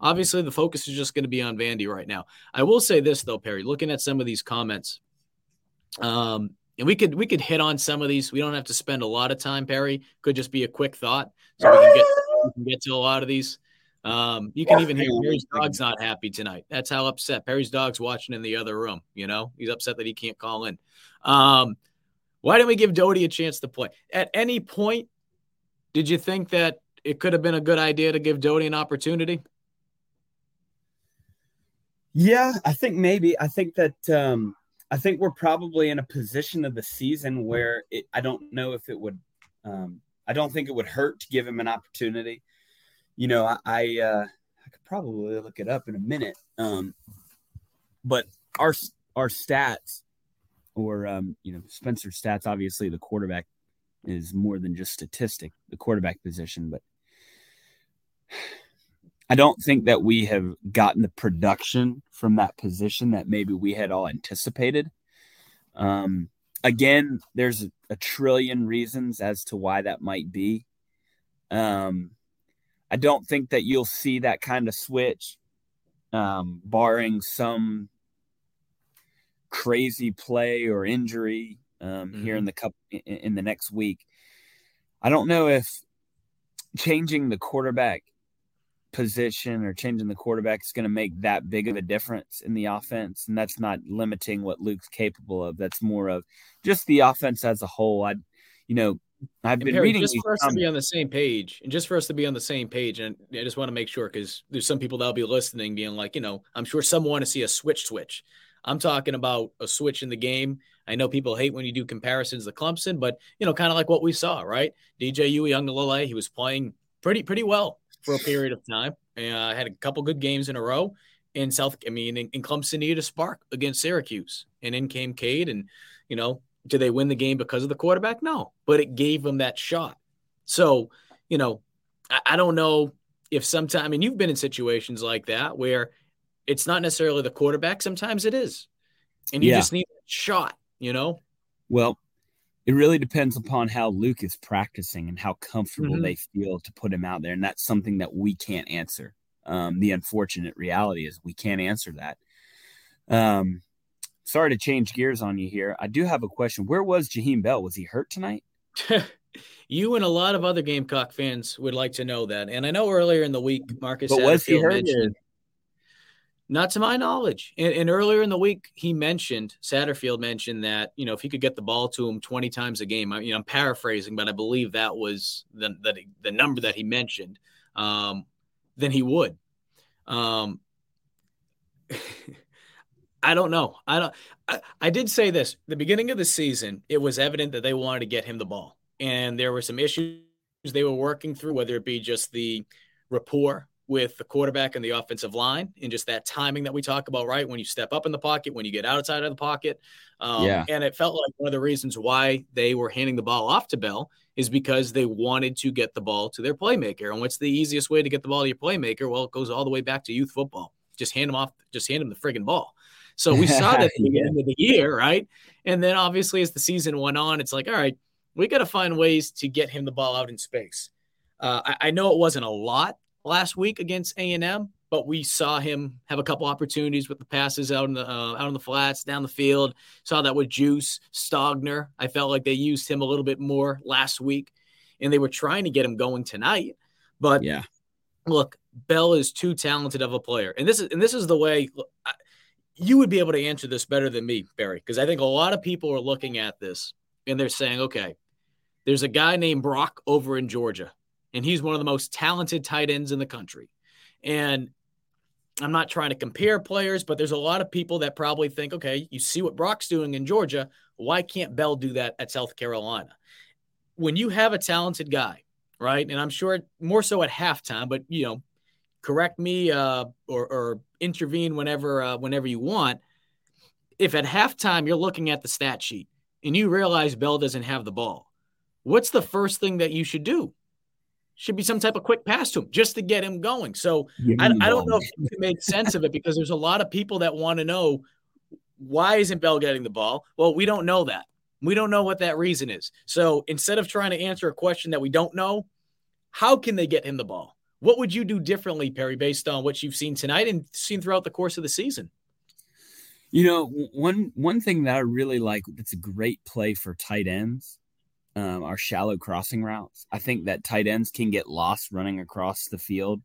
Obviously, the focus is just going to be on Vandy right now. I will say this though, Perry, looking at some of these comments, um, and we could we could hit on some of these. We don't have to spend a lot of time, Perry. Could just be a quick thought, so we can get we can get to a lot of these. Um, you can even hear Perry's dog's not happy tonight. That's how upset Perry's dog's watching in the other room. You know, he's upset that he can't call in. Um, why didn't we give Doty a chance to play? At any point, did you think that it could have been a good idea to give Doty an opportunity? Yeah, I think maybe. I think that um, I think we're probably in a position of the season where it, I don't know if it would. Um, I don't think it would hurt to give him an opportunity. You know, I I, uh, I could probably look it up in a minute. Um, but our our stats, or um, you know, Spencer stats. Obviously, the quarterback is more than just statistic, the quarterback position, but I don't think that we have gotten the production from that position that maybe we had all anticipated. Um, again, there's a, trillion reasons as to why that might be. Um, I don't think that you'll see that kind of switch, um, barring some crazy play or injury um, mm-hmm. here in the cup in, in the next week. I don't know if changing the quarterback position or changing the quarterback is going to make that big of a difference in the offense. And that's not limiting what Luke's capable of. That's more of just the offense as a whole. I, you know, I've been Perry, reading just for us comments. to be on the same page, and just for us to be on the same page, and I just want to make sure because there's some people that'll be listening, being like, you know, I'm sure some want to see a switch switch. I'm talking about a switch in the game. I know people hate when you do comparisons to Clemson, but you know, kind of like what we saw, right? DJ Uiagalelei, he was playing pretty pretty well for a period of time. Uh, had a couple good games in a row. In South, I mean, in, in Clemson needed a spark against Syracuse, and in came Cade, and you know, did they win the game because of the quarterback? No, but it gave them that shot. So, you know, I, I don't know if sometimes. I mean, you've been in situations like that where it's not necessarily the quarterback. Sometimes it is, and you yeah. just need a shot. You know. Well, it really depends upon how Luke is practicing and how comfortable mm-hmm. they feel to put him out there. And that's something that we can't answer. Um, the unfortunate reality is we can't answer that. Um, sorry to change gears on you here. I do have a question. Where was Jaheim Bell? Was he hurt tonight? you and a lot of other Gamecock fans would like to know that. And I know earlier in the week, Marcus but was he hurt? Mentioned, not to my knowledge. And, and, earlier in the week, he mentioned Satterfield mentioned that you know if he could get the ball to him twenty times a game. I, you know, I'm paraphrasing, but I believe that was the the, the number that he mentioned. Um, then he would. Um, I don't know. I don't. I, I did say this the beginning of the season. It was evident that they wanted to get him the ball, and there were some issues they were working through, whether it be just the rapport with the quarterback and the offensive line and just that timing that we talk about, right? When you step up in the pocket, when you get outside of the pocket. Um, yeah. And it felt like one of the reasons why they were handing the ball off to Bell is because they wanted to get the ball to their playmaker. And what's the easiest way to get the ball to your playmaker? Well, it goes all the way back to youth football. Just hand them off, just hand them the friggin' ball. So we saw that at the end of the year, right? And then obviously as the season went on, it's like, all right, we got to find ways to get him the ball out in space. Uh, I, I know it wasn't a lot last week against A&M, but we saw him have a couple opportunities with the passes out in the uh, out on the flats, down the field. Saw that with Juice Stogner. I felt like they used him a little bit more last week, and they were trying to get him going tonight. But yeah, look, Bell is too talented of a player, and this is and this is the way. I, you would be able to answer this better than me, Perry, because I think a lot of people are looking at this and they're saying, okay, there's a guy named Brock over in Georgia and he's one of the most talented tight ends in the country. And I'm not trying to compare players, but there's a lot of people that probably think, okay, you see what Brock's doing in Georgia. Why can't Bell do that at South Carolina? When you have a talented guy, right? And I'm sure more so at halftime, but you know, correct me uh, or, or intervene whenever uh, whenever you want. If at halftime you're looking at the stat sheet and you realize Bell doesn't have the ball, what's the first thing that you should do? should be some type of quick pass to him just to get him going. So I, I, don't know if you can make sense of it because there's a lot of people that want to know why isn't Bell getting the ball? Well, we don't know that. We don't know what that reason is. So instead of trying to answer a question that we don't know, how can they get him the ball? What would you do differently, Perry, based on what you've seen tonight and seen throughout the course of the season? You know, one one thing that I really like that's a great play for tight ends um, our shallow crossing routes. I think that tight ends can get lost running across the field.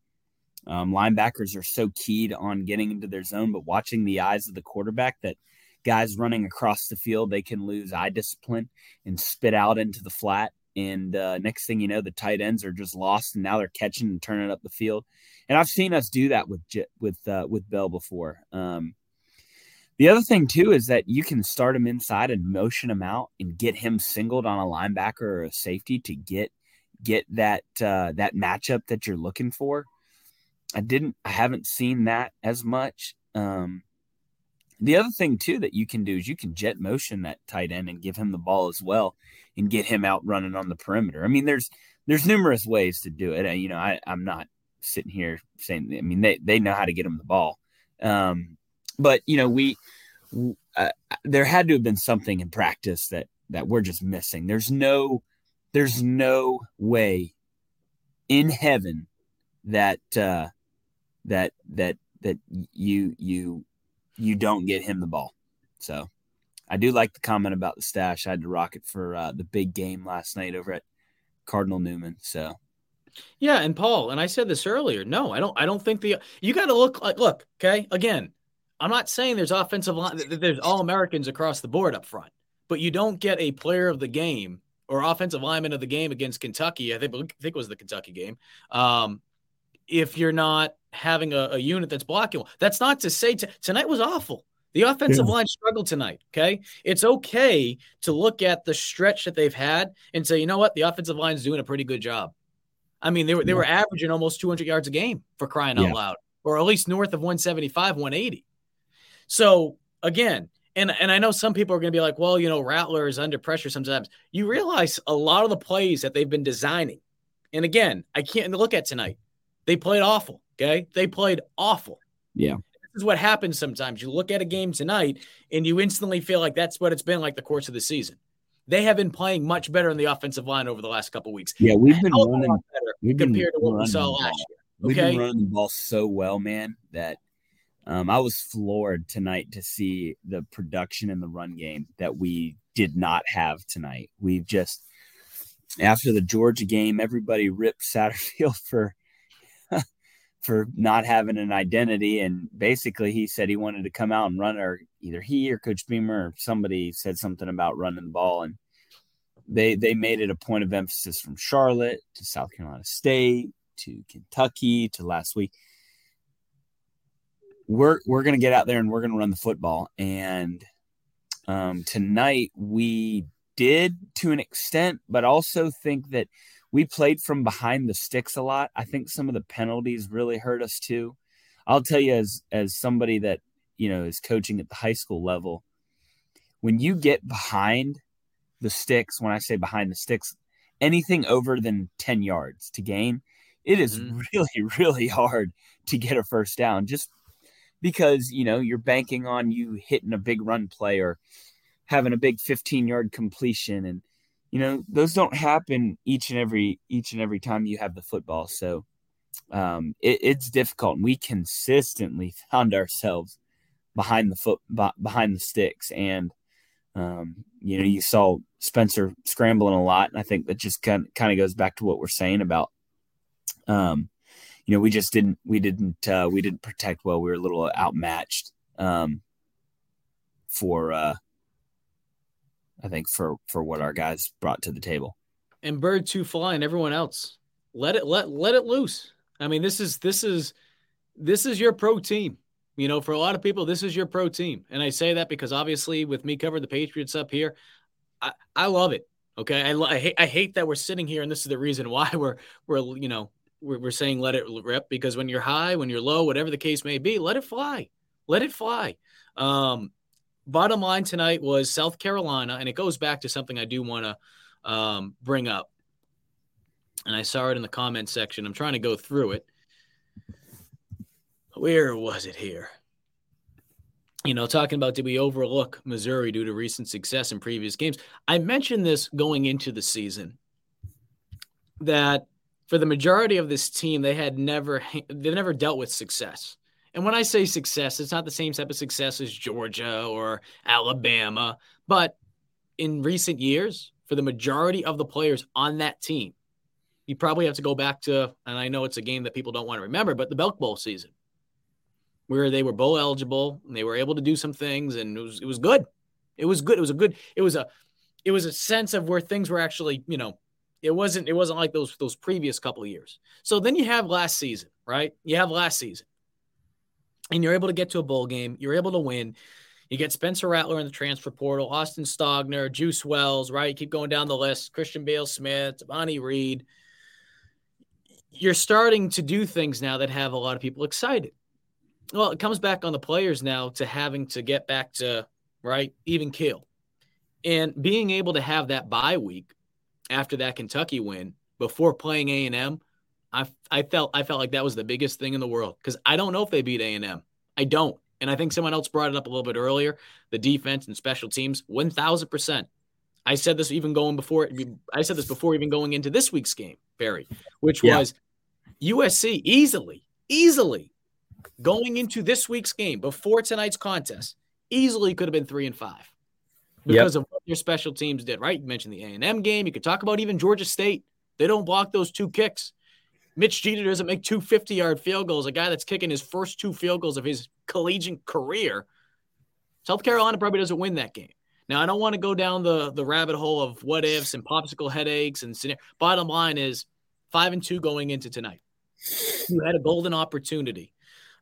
Um, linebackers are so keyed on getting into their zone, but watching the eyes of the quarterback that guys running across the field, they can lose eye discipline and spit out into the flat. And uh, next thing you know, the tight ends are just lost, and now they're catching and turning up the field. And I've seen us do that with with uh, with Bell before. Um, The other thing too is that you can start him inside and motion him out and get him singled on a linebacker or a safety to get get that uh, that matchup that you're looking for. I didn't I haven't seen that as much. Um, the other thing too that you can do is you can jet motion that tight end and give him the ball as well and get him out running on the perimeter. I mean, there's there's numerous ways to do it. And, you know, I, I'm not sitting here saying I mean they they know how to get him the ball. Um, but you know, we uh, there had to have been something in practice that that we're just missing. There's no there's no way in heaven that uh, that that that you you you don't get him the ball. So I do like the comment about the stash. I had to rock it for uh, the big game last night over at Cardinal Newman. So yeah, and Paul, and I said this earlier. No, I don't. I don't think the you got to look like look. Okay, again, I'm not saying there's offensive line. There's all Americans across the board up front, but you don't get a player of the game or offensive lineman of the game against Kentucky. I think I think it was the Kentucky game. Um, if you're not having a, a, unit that's blocking, that's not to say t- tonight was awful. The offensive yeah. line struggled tonight. Okay. It's okay to look at the stretch that they've had and say, you know what? The offensive line is doing a pretty good job. I mean, they were, they were averaging almost 200 yards a game for crying out yeah. loud, or at least north of 175, 180. So again, and and I know some people are going to be like, well, you know, Rattler is under pressure sometimes. You realize a lot of the plays that they've been designing, and again, I can't look at tonight. They played awful. Okay, they played awful. Yeah, this is what happens sometimes. You look at a game tonight, and you instantly feel like that's what it's been like the course of the season. They have been playing much better in the offensive line over the last couple weeks. Yeah, we've been running we've compared been to what we saw last year. We've been running the ball so well, man, that um, I was floored tonight to see the production in the run game that we did not have tonight. We've just after the Georgia game, everybody ripped Satterfield for for not having an identity, and basically he said he wanted to come out and run, or either he or Coach Beamer or somebody said something about running the ball, and they they made it a point of emphasis from Charlotte to South Carolina State to Kentucky to last week we're we're gonna get out there and we're gonna run the football. And um, tonight we did to an extent, but also think that we played from behind the sticks a lot. I think some of the penalties really hurt us too. I'll tell you as as somebody that you know is coaching at the high school level, when you get behind the sticks, when I say behind the sticks, anything over than 10 yards to gain, it is mm-hmm. really, really hard to get a first down just because you know you're banking on you hitting a big run play or having a big 15 yard completion and you know those don't happen each and every each and every time you have the football so um, it, it's difficult and we consistently found ourselves behind the foot behind the sticks and um, you know you saw spencer scrambling a lot and i think that just kind, of, kind of goes back to what we're saying about um, you know, we just didn't we didn't uh, we didn't protect well. We were a little outmatched um, for uh, I think for for what our guys brought to the table. And bird two fly and everyone else let it let let it loose. I mean, this is this is this is your pro team. You know, for a lot of people, this is your pro team, and I say that because obviously, with me covering the Patriots up here, I, I love it. Okay, I, I hate I hate that we're sitting here, and this is the reason why we're we're you know we're, we're saying let it rip because when you're high, when you're low, whatever the case may be, let it fly. Let it fly. Um, bottom line tonight was South Carolina, and it goes back to something I do want to um, bring up. And I saw it in the comment section. I'm trying to go through it. Where was it here? You know, talking about did we overlook Missouri due to recent success in previous games? I mentioned this going into the season that for the majority of this team, they had never they've never dealt with success. And when I say success, it's not the same type of success as Georgia or Alabama, but in recent years, for the majority of the players on that team, you probably have to go back to, and I know it's a game that people don't want to remember, but the Belk Bowl season, where they were bowl eligible and they were able to do some things, and it was it was good. It was good. It was a good. It was a it was a sense of where things were actually, you know, it wasn't it wasn't like those those previous couple of years. So then you have last season, right? You have last season. And you're able to get to a bowl game, you're able to win. You get Spencer Rattler in the transfer portal, Austin Stogner, Juice Wells, right? You Keep going down the list. Christian Beal-Smith, Bonnie Reed. You're starting to do things now that have a lot of people excited. Well, it comes back on the players now to having to get back to right even kill, and being able to have that bye week after that Kentucky win before playing A and M. I I felt I felt like that was the biggest thing in the world because I don't know if they beat A and M. I don't. And I think someone else brought it up a little bit earlier. The defense and special teams, 1000%. I said this even going before, I said this before even going into this week's game, Perry, which yeah. was USC easily, easily going into this week's game before tonight's contest, easily could have been three and five because yep. of what your special teams did, right? You mentioned the A&M game. You could talk about even Georgia State. They don't block those two kicks. Mitch Jeter doesn't make two 50 yard field goals, a guy that's kicking his first two field goals of his collegiate career. South Carolina probably doesn't win that game. Now, I don't want to go down the, the rabbit hole of what ifs and popsicle headaches and scenario. Bottom line is five and two going into tonight. You had a golden opportunity.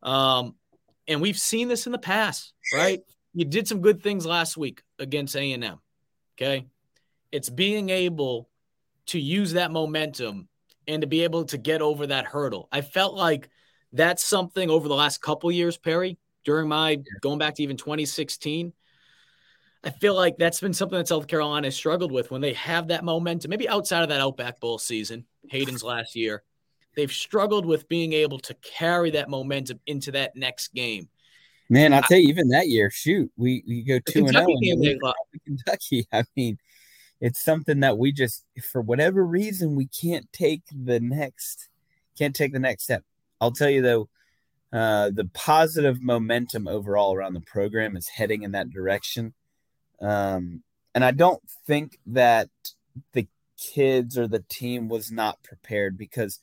Um, and we've seen this in the past, right? You did some good things last week against A&M. Okay. It's being able to use that momentum and to be able to get over that hurdle. I felt like that's something over the last couple years, Perry, during my going back to even 2016. I feel like that's been something that South Carolina has struggled with when they have that momentum, maybe outside of that Outback Bowl season, Hayden's last year. They've struggled with being able to carry that momentum into that next game. Man, I'll tell you, even that year, shoot, we, we go two and zero. Oh Kentucky, I mean, it's something that we just for whatever reason we can't take the next can't take the next step. I'll tell you though uh, the positive momentum overall around the program is heading in that direction. Um, and i don't think that the kids or the team was not prepared because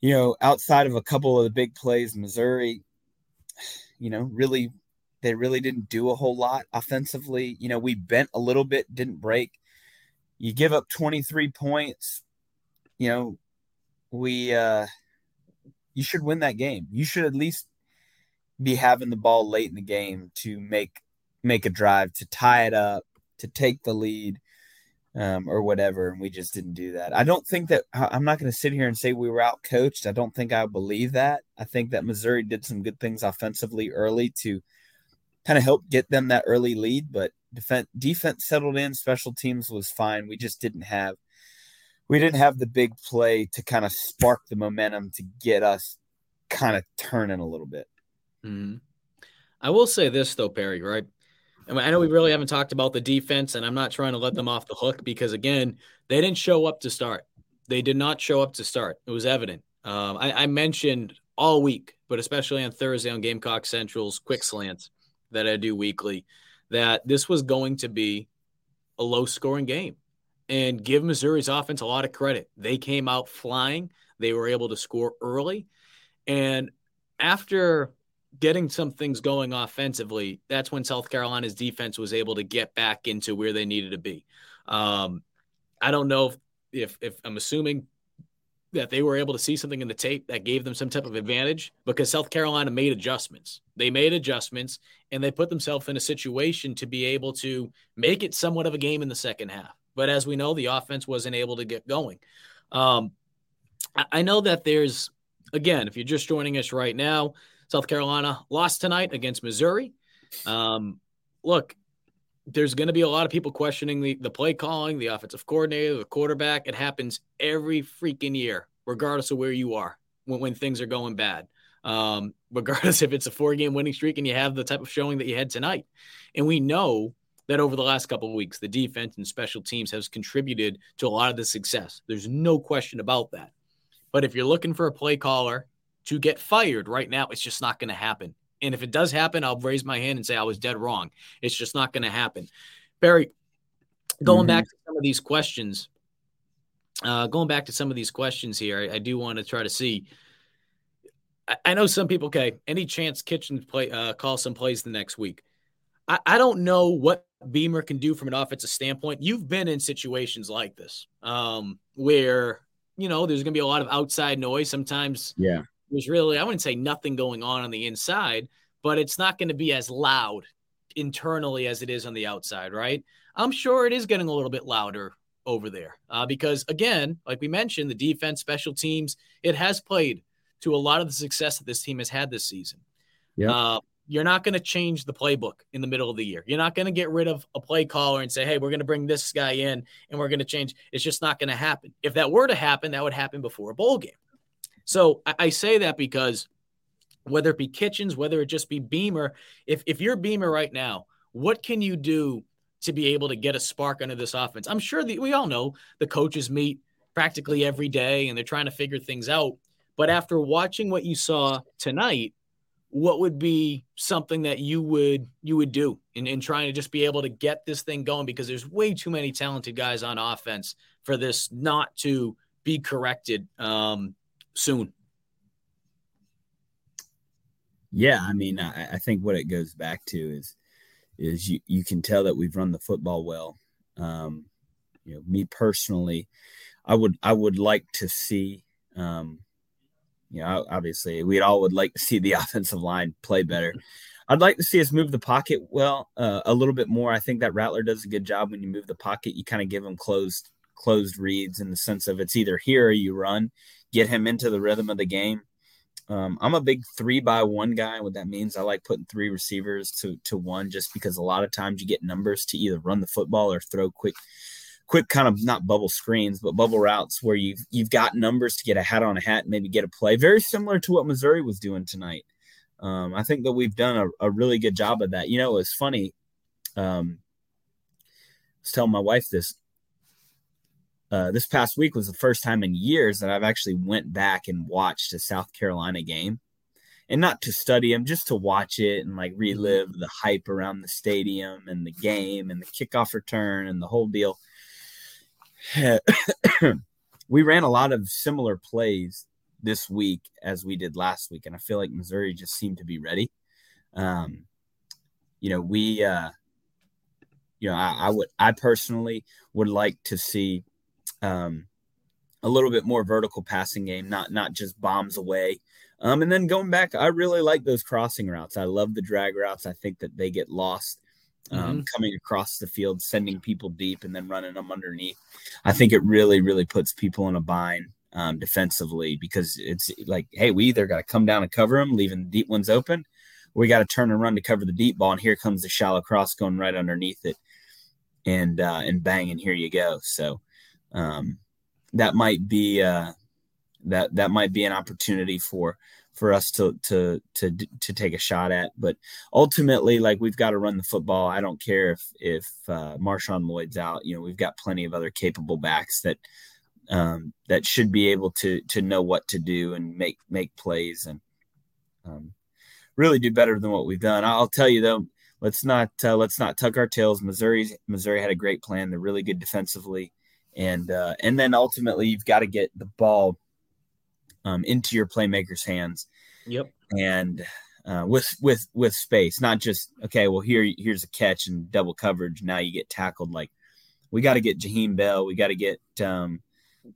you know outside of a couple of the big plays missouri you know really they really didn't do a whole lot offensively. You know we bent a little bit didn't break you give up 23 points, you know, we uh you should win that game. You should at least be having the ball late in the game to make make a drive to tie it up, to take the lead, um, or whatever. And we just didn't do that. I don't think that I'm not going to sit here and say we were out coached. I don't think I believe that. I think that Missouri did some good things offensively early to kind of help get them that early lead, but defense defense settled in. Special teams was fine. We just didn't have we didn't have the big play to kind of spark the momentum to get us kind of turning a little bit. Mm-hmm. I will say this though, Perry. Right. I know we really haven't talked about the defense, and I'm not trying to let them off the hook because again, they didn't show up to start. They did not show up to start. It was evident. Um, I, I mentioned all week, but especially on Thursday on Gamecock Central's quick slants that I do weekly that this was going to be a low scoring game. And give Missouri's offense a lot of credit. They came out flying, they were able to score early. And after getting some things going offensively, that's when South Carolina's defense was able to get back into where they needed to be. Um, I don't know if, if, if I'm assuming that they were able to see something in the tape that gave them some type of advantage because South Carolina made adjustments. They made adjustments and they put themselves in a situation to be able to make it somewhat of a game in the second half. But as we know, the offense wasn't able to get going. Um, I know that there's, again, if you're just joining us right now, South Carolina lost tonight against Missouri. Um, look, there's going to be a lot of people questioning the, the play calling, the offensive coordinator, the quarterback. It happens every freaking year, regardless of where you are when, when things are going bad. Um, regardless if it's a four game winning streak and you have the type of showing that you had tonight. And we know that over the last couple of weeks, the defense and special teams has contributed to a lot of the success. There's no question about that. But if you're looking for a play caller to get fired right now, it's just not going to happen. And if it does happen, I'll raise my hand and say I was dead wrong. It's just not going to happen. Perry, going mm-hmm. back to some of these questions, uh, going back to some of these questions here, I, I do want to try to see. I, I, know some people. Okay, any chance Kitchen play uh, call some plays the next week? I, I don't know what Beamer can do from an offensive standpoint. You've been in situations like this, um, where you know there's going to be a lot of outside noise. Sometimes, yeah, there's really, I wouldn't say nothing going on on the inside, but it's not going to be as loud internally as it is on the outside, right? I'm sure it is getting a little bit louder over there uh, because, again, like we mentioned, the defense, special teams, it has played to a lot of the success that this team has had this season. Yeah. Uh, you're not going to change the playbook in the middle of the year. You're not going to get rid of a play caller and say, hey, we're going to bring this guy in and we're going to change. It's just not going to happen. If that were to happen, that would happen before a bowl game. So I, I say that because whether it be Kitchens, whether it just be Beamer, if, if you're Beamer right now, what can you do to be able to get a spark under this offense? I'm sure that we all know the coaches meet practically every day and they're trying to figure things out. But after watching what you saw tonight, what would be something that you would you would do in, in trying to just be able to get this thing going because there's way too many talented guys on offense for this not to be corrected um, soon yeah i mean I, I, think what it goes back to is is you, you can tell that we've run the football well um, you know me personally i would i would like to see um, you know, obviously we all would like to see the offensive line play better. I'd like to see us move the pocket well uh, a little bit more. I think that Rattler does a good job when you move the pocket. You kind of give him closed closed reads in the sense of it's either here or you run, get him into the rhythm of the game. Um, I'm a big three by one guy. What that means, I like putting three receivers to to one, just because a lot of times you get numbers to either run the football or throw quick quick kind of not bubble screens, but bubble routes where you've you've got numbers to get a hat on a hat, and maybe get a play. Very similar to what Missouri was doing tonight. Um, I think that we've done a, a, really good job of that. You know, it's funny. Um, I was telling my wife this. Uh, this past week was the first time in years that I've actually went back and watched a South Carolina game, and not to study them, just to watch it and like relive the hype around the stadium and the game and the kickoff return and the whole deal. we ran a lot of similar plays this week as we did last week, and I feel like Missouri just seemed to be ready. Um, you know, we, uh, you know, I, I, would, I personally would like to see um, a little bit more vertical passing game, not not just bombs away. Um, and then going back, I really like those crossing routes. I love the drag routes. I think that they get lost um, mm-hmm. coming across the field, sending people deep, and then running them underneath. I think it really, really puts people in a bind um, defensively because it's like, hey, we either got to come down and cover them, leaving the deep ones open, or we got to turn and run to cover the deep ball, and here comes the shallow cross going right underneath it, and uh, and bang, and here you go. So um, that might be uh, that that might be an opportunity for for us to to to to take a shot at. But ultimately, like we've got to run the football. I don't care if if uh, Marshawn Lloyd's out. You know, we've got plenty of other capable backs that um, that should be able to to know what to do and make make plays and um, really do better than what we've done. I'll tell you though. Let's not uh, let's not tuck our tails. Missouri's Missouri had a great plan. They're really good defensively, and uh, and then ultimately you've got to get the ball um, into your playmakers' hands. Yep. And uh, with with with space, not just okay. Well, here here's a catch and double coverage. Now you get tackled. Like we got to get Jaheim Bell. We got to get um,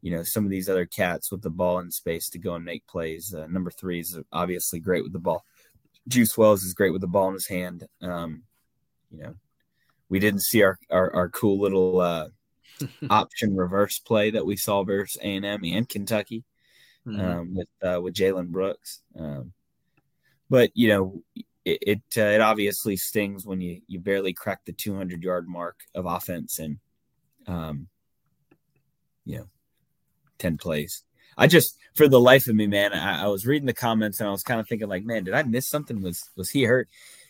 you know some of these other cats with the ball in space to go and make plays. Uh, number three is obviously great with the ball. Juice Wells is great with the ball in his hand. Um, you know, we didn't see our our, our cool little uh, option reverse play that we saw versus A and M and Kentucky mm-hmm. um, with uh, with Jalen Brooks. Um, but you know, it it, uh, it, obviously stings when you you barely crack the 200 yard mark of offense and um, you know, 10 plays. I just, for the life of me, man, I, I, was reading the comments and I was kind of thinking, like, man, did I miss something? Was was he hurt?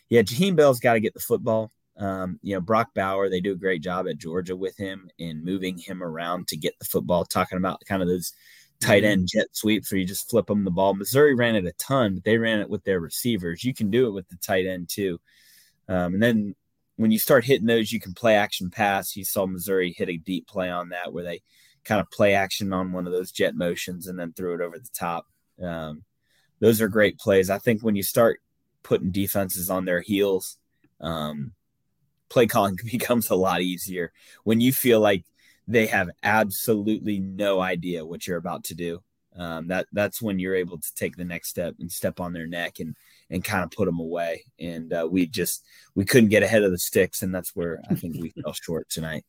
Yeah, Jaheim Bell's got to get the football. Um, you know, Brock Bowers, they do a great job at Georgia with him in moving him around to get the football. Talking about kind of those tight mm-hmm. end jet sweeps where you just flip them the ball. Missouri ran it a ton, but they ran it with their receivers. You can do it with the tight end too. Um, and then when you start hitting those, you can play action pass. You saw Missouri hit a deep play on that where they kind of play action on one of those jet motions and then threw it over the top. Um, those are great plays. I think when you start putting defenses on their heels, um, play calling becomes a lot easier when you feel like they have absolutely no idea what you're about to do. Um, that that's when you're able to take the next step and step on their neck and and kind of put them away. And uh, we just we couldn't get ahead of the sticks, and that's where I think we fell short tonight.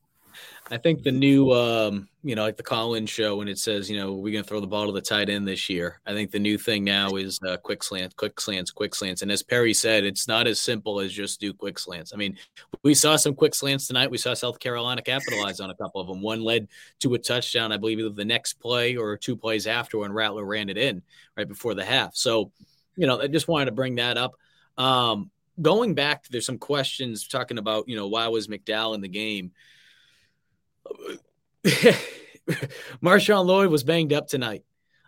I think the new, um, you know, like the Collins show when it says, you know, we're going to throw the ball to the tight end this year. I think the new thing now is uh, quick slants, quick slants, quick slants. And as Perry said, it's not as simple as just do quick slants. I mean, we saw some quick slants tonight. We saw South Carolina capitalize on a couple of them. One led to a touchdown, I believe, either the next play or two plays after when Rattler ran it in right before the half. So, you know, I just wanted to bring that up. Um, going back, there's some questions talking about, you know, why was McDowell in the game? Marshawn Lloyd was banged up tonight.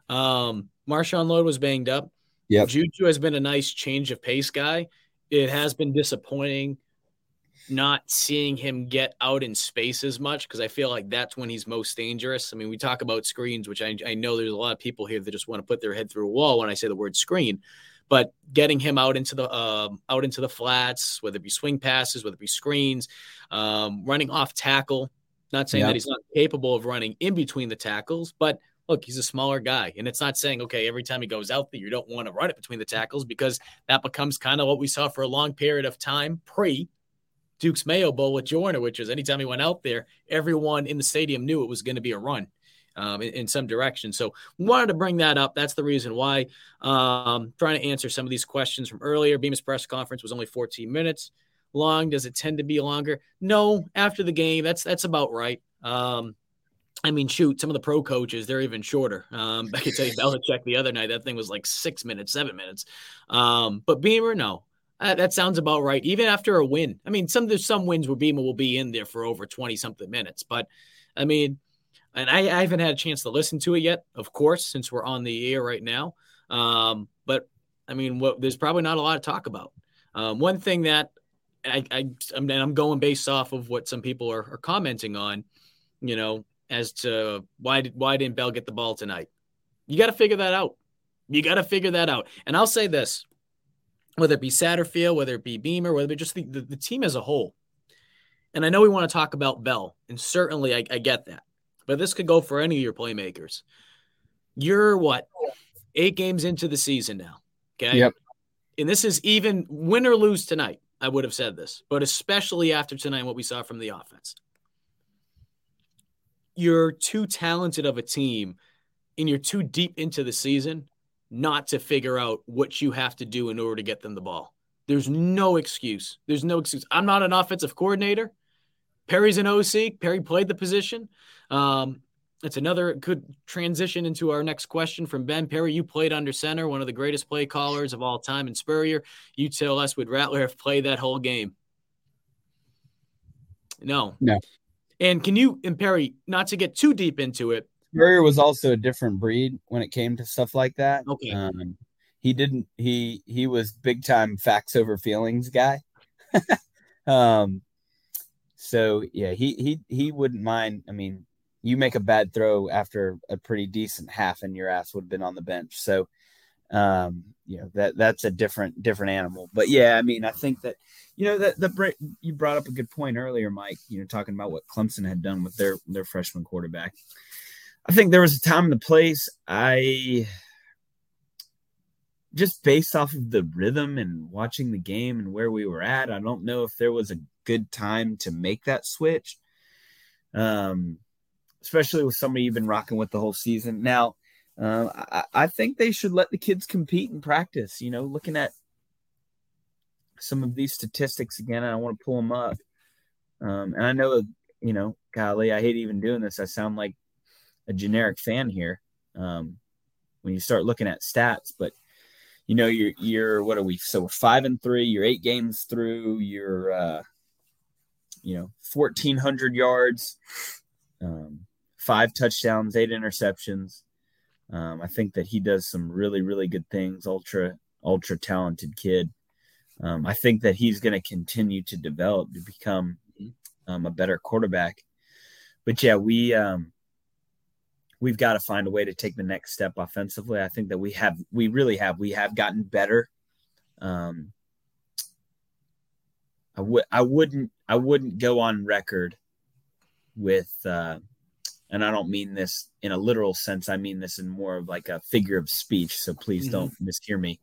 Um, Marshawn Lloyd was banged up. Yeah. Juju has been a nice change of pace guy. It has been disappointing not seeing him get out in space as much because I feel like that's when he's most dangerous. I mean, we talk about screens, which I, I know there's a lot of people here that just want to put their head through a wall when I say the word screen, but getting him out into the um, out into the flats, whether it be swing passes, whether it be screens, um, running off tackle, not saying that he's not capable of running in between the tackles, but look, he's a smaller guy. And it's not saying, okay, every time he goes out there, you don't want to run it between the tackles because that becomes kind of what we saw for a long period of time pre Duke's Mayo Bowl with Joyner, which is anytime he went out there, everyone in the stadium knew it was going to be a run. Um, in, in, some direction. So wanted to bring that up. That's the reason why. Um, trying to answer some of these questions from earlier. Beamer's press conference was only 14 minutes long? Does it tend to be longer? No, after the game, that's that's about right. Um, I mean, shoot, some of the pro coaches, they're even shorter. Um, I could tell you Belichick the other night, that thing was like six minutes, seven minutes. Um, but Beamer, no, uh, that sounds about right. Even after a win, I mean, some there's some wins where Beamer will be in there for over 20 something minutes. But I mean, and I, I, haven't had a chance to listen to it yet, of course, since we're on the air right now. Um, but I mean, what, there's probably not a lot to talk about. Um, one thing that I, I I'm, I'm going based off of what some people are, are commenting on, you know, as to why did why didn't Bell get the ball tonight? You got to figure that out. You got to figure that out. And I'll say this, whether it be Satterfield, whether it be Beamer, whether it be just the, the, the team as a whole. And I know we want to talk about Bell, and certainly I, I get that. But this could go for any of your playmakers. You're what? Eight games into the season now. Okay. Yep. And this is even win or lose tonight. I would have said this, but especially after tonight, what we saw from the offense. You're too talented of a team and you're too deep into the season not to figure out what you have to do in order to get them the ball. There's no excuse. There's no excuse. I'm not an offensive coordinator. Perry's an OC. Perry played the position. Um, it's another good transition into our next question from Ben Perry. You played under center, one of the greatest play callers of all time in Spurrier. You tell us, would Rattler have played that whole game? No. No. And can you, and Perry, not to get too deep into it. Spurrier was also a different breed when it came to stuff like that. Okay. Um, he didn't, he, he was big time facts over feelings guy. um, so yeah, he, he, he wouldn't mind. I mean, you make a bad throw after a pretty decent half and your ass would have been on the bench. So, um, you know, that that's a different, different animal, but yeah, I mean, I think that, you know, that the, you brought up a good point earlier, Mike, you know, talking about what Clemson had done with their, their freshman quarterback. I think there was a time and a place I just based off of the rhythm and watching the game and where we were at, I don't know if there was a good time to make that switch. Um, especially with somebody you've been rocking with the whole season. Now, uh, I, I, think they should let the kids compete and practice. You know, looking at some of these statistics again, I want to pull them up. Um, and I know, you know, golly, I hate even doing this. I sound like a generic fan here um, when you start looking at stats, but you know, you're you're what are we? So we're five and three. You're eight games through. You're uh, you know, fourteen hundred yards. Um, five touchdowns, eight interceptions. Um, I think that he does some really, really good things. Ultra, ultra talented kid. Um, I think that he's going to continue to develop to become um, a better quarterback. But yeah, we um, we've got to find a way to take the next step offensively. I think that we have, we really have, we have gotten better. Um, I would, I wouldn't, I wouldn't go on record with uh, and I don't mean this in a literal sense. I mean this in more of like a figure of speech. So please mm-hmm. don't mishear me.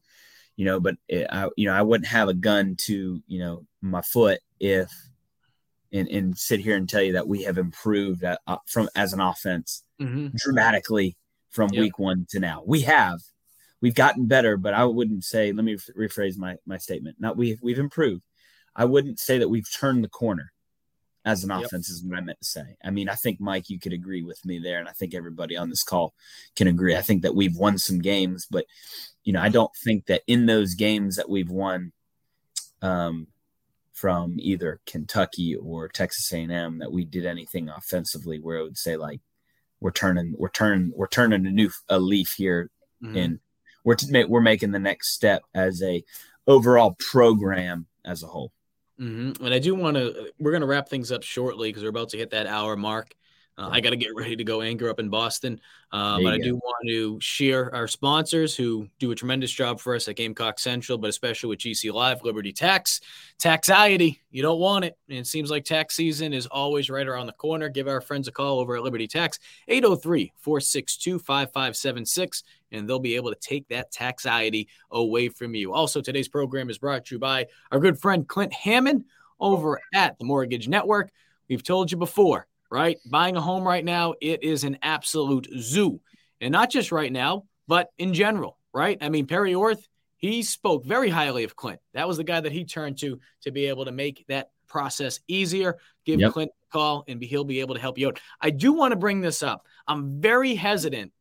you know, but it, I, you know, I wouldn't have a gun to, you know, my foot if, and, and sit here and tell you that we have improved at, uh, from as an offense mm-hmm. dramatically from yep. week one to now. We have, we've gotten better, but I wouldn't say. Let me rephrase my my statement. Not we we've improved. I wouldn't say that we've turned the corner as an yep. offense is what I meant to say. I mean, I think Mike, you could agree with me there, and I think everybody on this call can agree. I think that we've won some games, but you know, I don't think that in those games that we've won, um, from either Kentucky or Texas A&M, that we did anything offensively where it would say like we're turning, we're turning, we're turning a new a leaf here, mm-hmm. and we're we're making the next step as a overall program as a whole. Mm-hmm. And I do want to, we're going to wrap things up shortly because we're about to hit that hour mark. Uh, I got to get ready to go anchor up in Boston. Uh, but I do want to share our sponsors who do a tremendous job for us at Gamecock Central, but especially with GC Live, Liberty Tax. Taxiety, you don't want it. And it seems like tax season is always right around the corner. Give our friends a call over at Liberty Tax, 803 462 5576, and they'll be able to take that taxiety away from you. Also, today's program is brought to you by our good friend Clint Hammond over at the Mortgage Network. We've told you before right? Buying a home right now, it is an absolute zoo. And not just right now, but in general, right? I mean, Perry Orth, he spoke very highly of Clint. That was the guy that he turned to to be able to make that process easier. Give yep. Clint a call and he'll be able to help you out. I do want to bring this up. I'm very hesitant.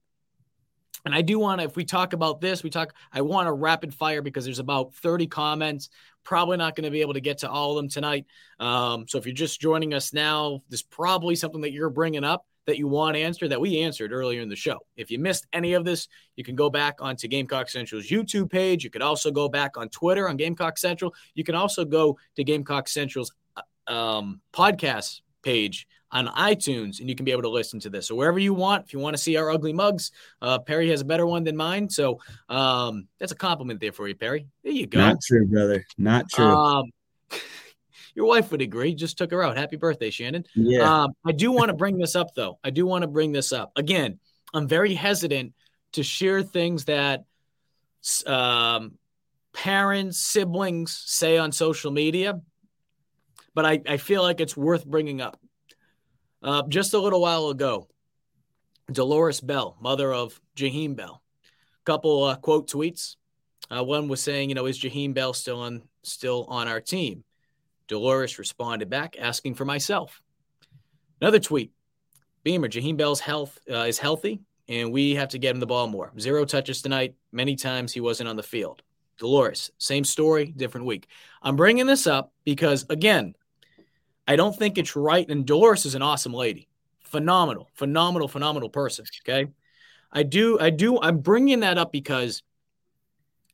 And I do want to, if we talk about this, we talk, I want a rapid fire because there's about 30 comments. Probably not going to be able to get to all of them tonight. Um, so if you're just joining us now, there's probably something that you're bringing up that you want answered that we answered earlier in the show. If you missed any of this, you can go back onto Gamecock Central's YouTube page. You could also go back on Twitter on Gamecock Central. You can also go to Gamecock Central's uh, um, podcast page on iTunes, and you can be able to listen to this. So wherever you want, if you want to see our ugly mugs, uh, Perry has a better one than mine. So um, that's a compliment there for you, Perry. There you go. Not true, brother. Not true. Um, your wife would agree. Just took her out. Happy birthday, Shannon. Yeah. Um, I do want to bring this up, though. I do want to bring this up again. I'm very hesitant to share things that um, parents, siblings say on social media, but I, I feel like it's worth bringing up. Uh, just a little while ago, Dolores Bell, mother of Jaheim Bell, couple uh, quote tweets. Uh, one was saying, you know, is Jaheim Bell still on still on our team? Dolores responded back, asking for myself. Another tweet: Beamer, Jaheim Bell's health uh, is healthy, and we have to get him the ball more. Zero touches tonight. Many times he wasn't on the field. Dolores, same story, different week. I'm bringing this up because again, I don't think it's right. And Dolores is an awesome lady, phenomenal, phenomenal, phenomenal person. Okay, I do, I do. I'm bringing that up because,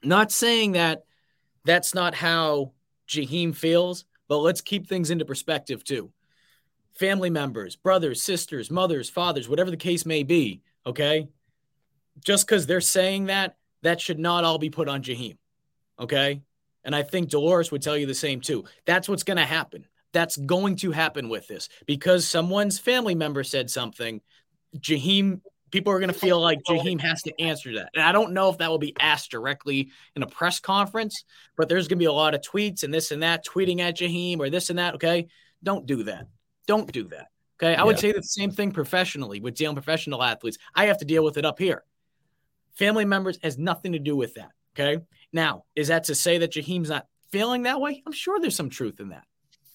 not saying that that's not how Jaheim feels, but let's keep things into perspective too. Family members, brothers, sisters, mothers, fathers, whatever the case may be. Okay, just because they're saying that, that should not all be put on Jaheim. Okay. And I think Dolores would tell you the same too. That's what's going to happen that's going to happen with this because someone's family member said something. Jaheim, people are going to feel like Jaheim has to answer that. And I don't know if that will be asked directly in a press conference, but there's going to be a lot of tweets and this and that, tweeting at Jaheim or this and that. Okay. Don't do that. Don't do that. Okay. I yeah. would say the same thing professionally with dealing professional athletes. I have to deal with it up here. Family members has nothing to do with that. Okay. Now, is that to say that Jaheim's not feeling that way? I'm sure there's some truth in that.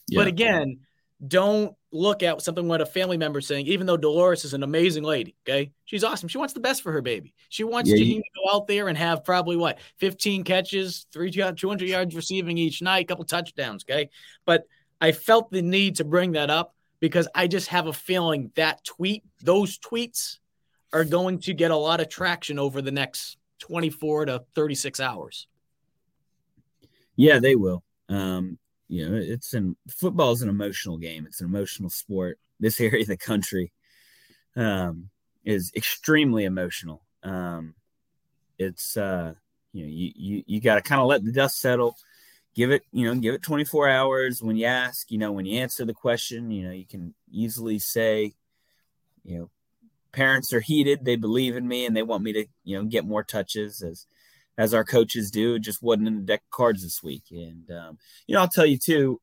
Yeah. But again, don't look at something what a family member saying, even though Dolores is an amazing lady. Okay. She's awesome. She wants the best for her baby. She wants yeah, to go out there and have probably what 15 catches, three 200 yards receiving each night, a couple touchdowns. Okay. But I felt the need to bring that up because I just have a feeling that tweet, those tweets are going to get a lot of traction over the next 24 to 36 hours. Yeah, they will. Um, you know, it's an football is an emotional game. It's an emotional sport. This area of the country um, is extremely emotional. Um, it's uh, you know, you you, you got to kind of let the dust settle. Give it, you know, give it 24 hours. When you ask, you know, when you answer the question, you know, you can easily say, you know, parents are heated. They believe in me and they want me to, you know, get more touches. As as our coaches do. Just wasn't in the deck of cards this week. And, um, you know, I'll tell you too,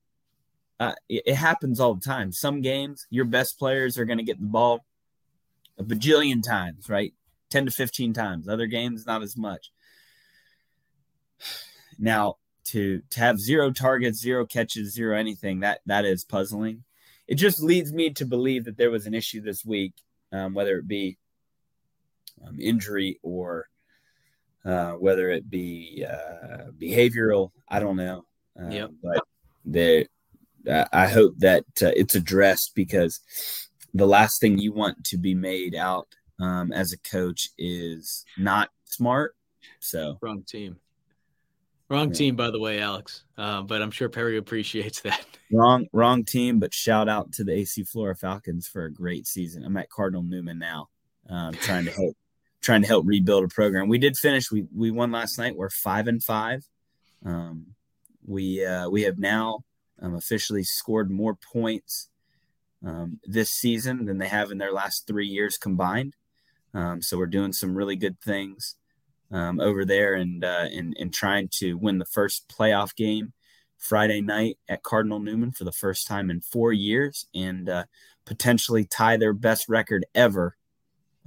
uh, it, it, happens all the time. Some games, your best players are going to get the ball a bajillion times, right? 10 to 15 times. Other games, not as much. Now, to to have zero targets, zero catches, zero anything, that that is puzzling. It just leads me to believe that there was an issue this week, um, whether it be um, injury or uh, whether it be uh, behavioral. I don't know. Uh. But the, I hope that uh, it's addressed because the last thing you want to be made out um, as a coach is not smart. So wrong team. Wrong yeah. team, by the way, Alex. Uh, but I'm sure Perry appreciates that. Wrong, wrong team. But shout out to the AC Flora Falcons for a great season. I'm at Cardinal Newman now, um, trying to help trying to help rebuild a program. We did finish. We we won last night. We're five and five. Um, we uh, we have now um, officially scored more points um, this season than they have in their last three years combined. Um, so we're doing some really good things um, over there and, uh, and and trying to win the first playoff game Friday night at Cardinal Newman for the first time in four years and uh, potentially tie their best record ever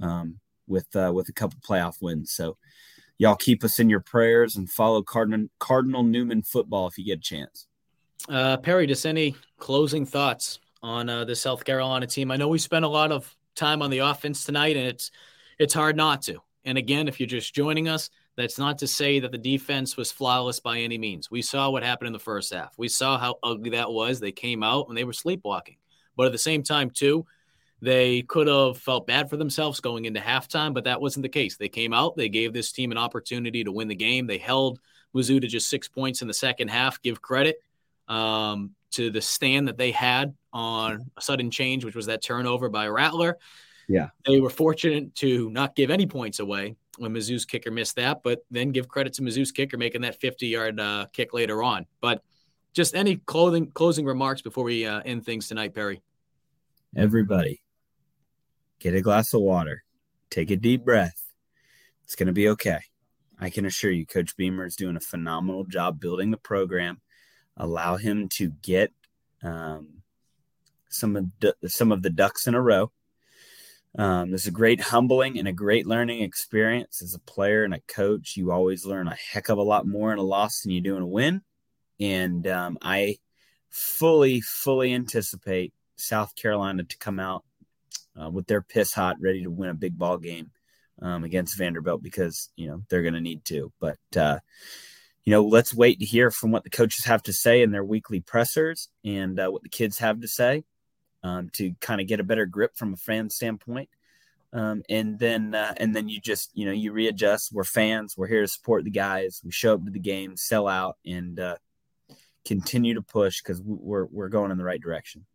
um, with uh, with a couple playoff wins. So y'all keep us in your prayers and follow Cardinal Cardinal Newman football if you get a chance. Uh, Perry, just any closing thoughts on uh, the South Carolina team? I know we spent a lot of time on the offense tonight, and it's it's hard not to. And again, if you're just joining us, that's not to say that the defense was flawless by any means. We saw what happened in the first half. We saw how ugly that was. They came out and they were sleepwalking. But at the same time, too, they could have felt bad for themselves going into halftime, but that wasn't the case. They came out, they gave this team an opportunity to win the game. They held Mizzou to just six points in the second half. Give credit um, to the stand that they had on a sudden change, which was that turnover by Rattler. Yeah. They were fortunate to not give any points away when Mizzou's kicker missed that, but then give credit to Mizzou's kicker making that 50 yard uh, kick later on. But just any clothing, closing remarks before we uh, end things tonight, Perry. Everybody, get a glass of water, take a deep breath. It's going to be okay. I can assure you, Coach Beamer is doing a phenomenal job building the program. Allow him to get um, some of the, some of the ducks in a row. Um, this is a great humbling and a great learning experience as a player and a coach. You always learn a heck of a lot more in a loss than you do in a win. And um, I fully, fully anticipate South Carolina to come out uh, with their piss hot, ready to win a big ball game um, against Vanderbilt because you know they're going to need to. But uh, you know, let's wait to hear from what the coaches have to say in their weekly pressers and uh, what the kids have to say um, to kind of get a better grip from a fan standpoint. Um, and then uh, and then you just you know you readjust. We're fans. We're here to support the guys. We show up to the game, sell out, and uh, continue to push because we're we're going in the right direction.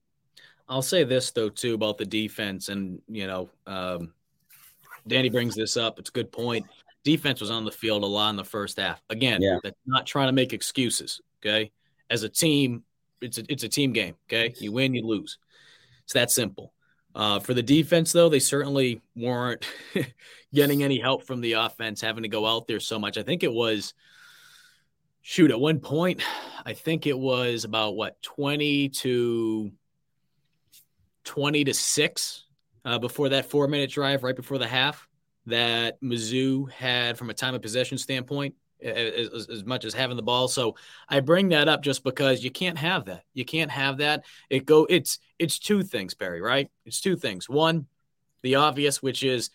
I'll say this though too about the defense, and you know, um, Danny brings this up. It's a good point. Defense was on the field a lot in the first half. Again, yeah. that's not trying to make excuses. Okay, as a team, it's a, it's a team game. Okay, you win, you lose. It's that simple. Uh, for the defense, though, they certainly weren't getting any help from the offense, having to go out there so much. I think it was, shoot, at one point, I think it was about what, 20 to 20 to 6 uh, before that four minute drive, right before the half, that Mizzou had from a time of possession standpoint, as, as, much as having the ball. So I bring that up just because you can't have that. You can't have that. It go. It's it's two things, Perry. Right? It's two things. One, the obvious, which is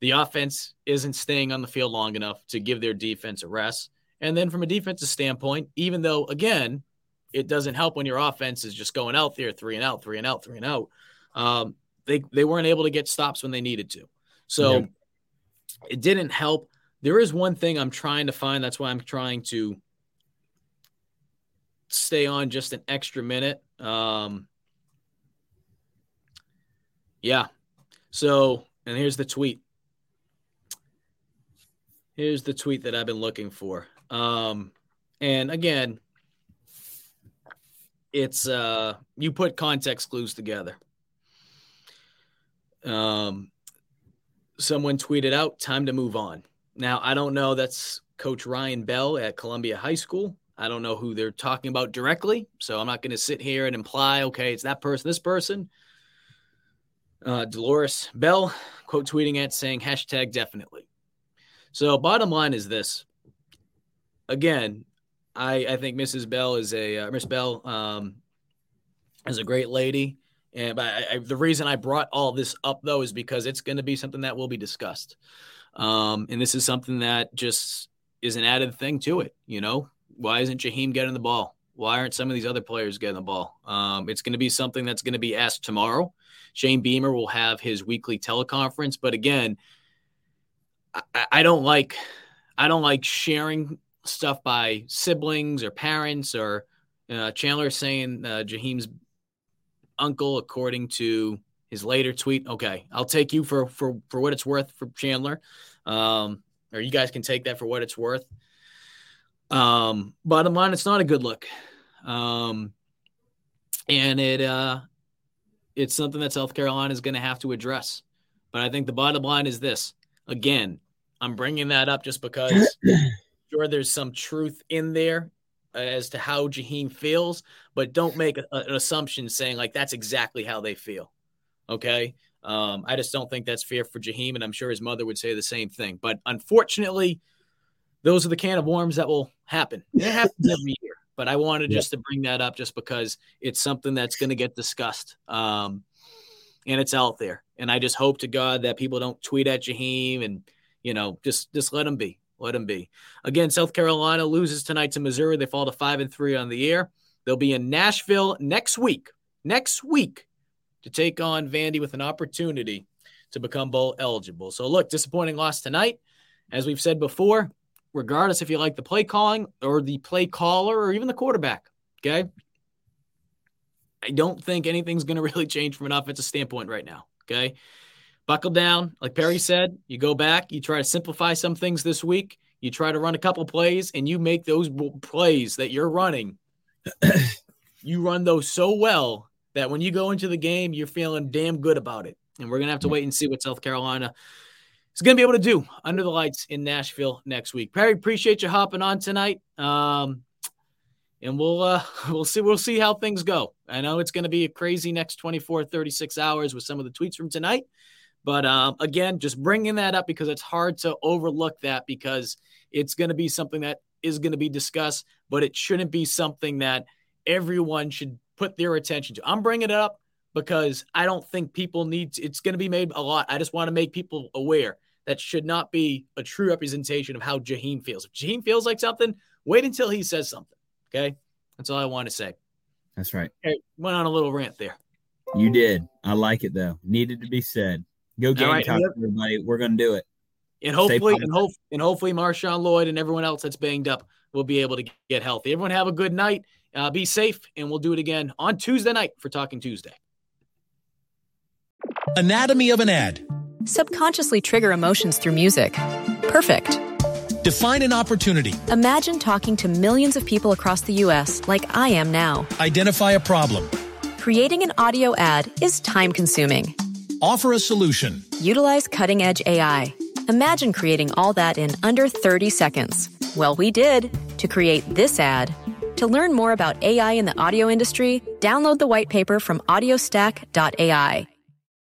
the offense isn't staying on the field long enough to give their defense a rest. And then from a defensive standpoint, even though again, it doesn't help when your offense is just going out there three and out, three and out, three and out. Um, they they weren't able to get stops when they needed to. So yeah. it didn't help. There is one thing I'm trying to find. That's why I'm trying to stay on just an extra minute. Um, yeah. So, and here's the tweet. Here's the tweet that I've been looking for. Um, and again, it's uh you put context clues together. Um, someone tweeted out, "Time to move on." Now I don't know. That's Coach Ryan Bell at Columbia High School. I don't know who they're talking about directly, so I'm not going to sit here and imply, okay, it's that person, this person. Uh, Dolores Bell quote tweeting at saying hashtag definitely. So bottom line is this. Again, I I think Mrs. Bell is a uh, Miss Bell um, is a great lady, and but I, I, the reason I brought all this up though is because it's going to be something that will be discussed, um, and this is something that just is an added thing to it. You know, why isn't Jaheim getting the ball? Why aren't some of these other players getting the ball? Um, it's going to be something that's going to be asked tomorrow. Shane Beamer will have his weekly teleconference, but again, I, I don't like I don't like sharing stuff by siblings or parents or uh, Chandler saying uh, uncle, according to his later tweet. Okay, I'll take you for for for what it's worth for Chandler, um, or you guys can take that for what it's worth. Um, bottom line, it's not a good look, um, and it uh, it's something that South Carolina is going to have to address. But I think the bottom line is this: again, I'm bringing that up just because sure there's some truth in there as to how Jaheim feels, but don't make a, an assumption saying like that's exactly how they feel. Okay. Um, I just don't think that's fair for Jaheim, and I'm sure his mother would say the same thing. But unfortunately, those are the can of worms that will happen. It happens every year. But I wanted yeah. just to bring that up just because it's something that's going to get discussed. Um, and it's out there. And I just hope to God that people don't tweet at Jaheim and, you know, just just let him be. Let them be. Again, South Carolina loses tonight to Missouri. They fall to five and three on the year. They'll be in Nashville next week. Next week to take on Vandy with an opportunity to become bowl eligible. So look, disappointing loss tonight. As we've said before, regardless if you like the play calling or the play caller or even the quarterback. Okay. I don't think anything's going to really change from an offensive standpoint right now. Okay buckle down. Like Perry said, you go back, you try to simplify some things this week. You try to run a couple plays, and you make those plays that you're running. you run those so well that when you go into the game, you're feeling damn good about it. And we're gonna have to wait and see what South Carolina is gonna be able to do under the lights in Nashville next week. Perry, appreciate you hopping on tonight. Um, and we'll uh, we'll see we'll see how things go. I know it's going to be a crazy next 24 36 hours with some of the tweets from tonight. But um, again, just bringing that up because it's hard to overlook that because it's going to be something that is going to be discussed, but it shouldn't be something that everyone should put their attention to. I'm bringing it up because I don't think people need to, it's going to be made a lot. I just want to make people aware that should not be a true representation of how Jaheim feels. If Jaheim feels like something, wait until he says something. Okay. That's all I want to say. That's right. Okay, went on a little rant there. You did. I like it though. Needed to be said. Go Gamecocks, right. everybody. We're going to do it. And hopefully, and, hope, and hopefully, Marshawn Lloyd and everyone else that's banged up will be able to get healthy. Everyone have a good night. Uh, be safe, and we'll do it again on Tuesday night for Talking Tuesday. Anatomy of an ad. Subconsciously trigger emotions through music. Perfect. Define an opportunity. Imagine talking to millions of people across the U.S. like I am now. Identify a problem. Creating an audio ad is time consuming offer a solution. Utilize cutting edge AI. Imagine creating all that in under 30 seconds. Well, we did to create this ad. To learn more about AI in the audio industry, download the white paper from audiostack.ai.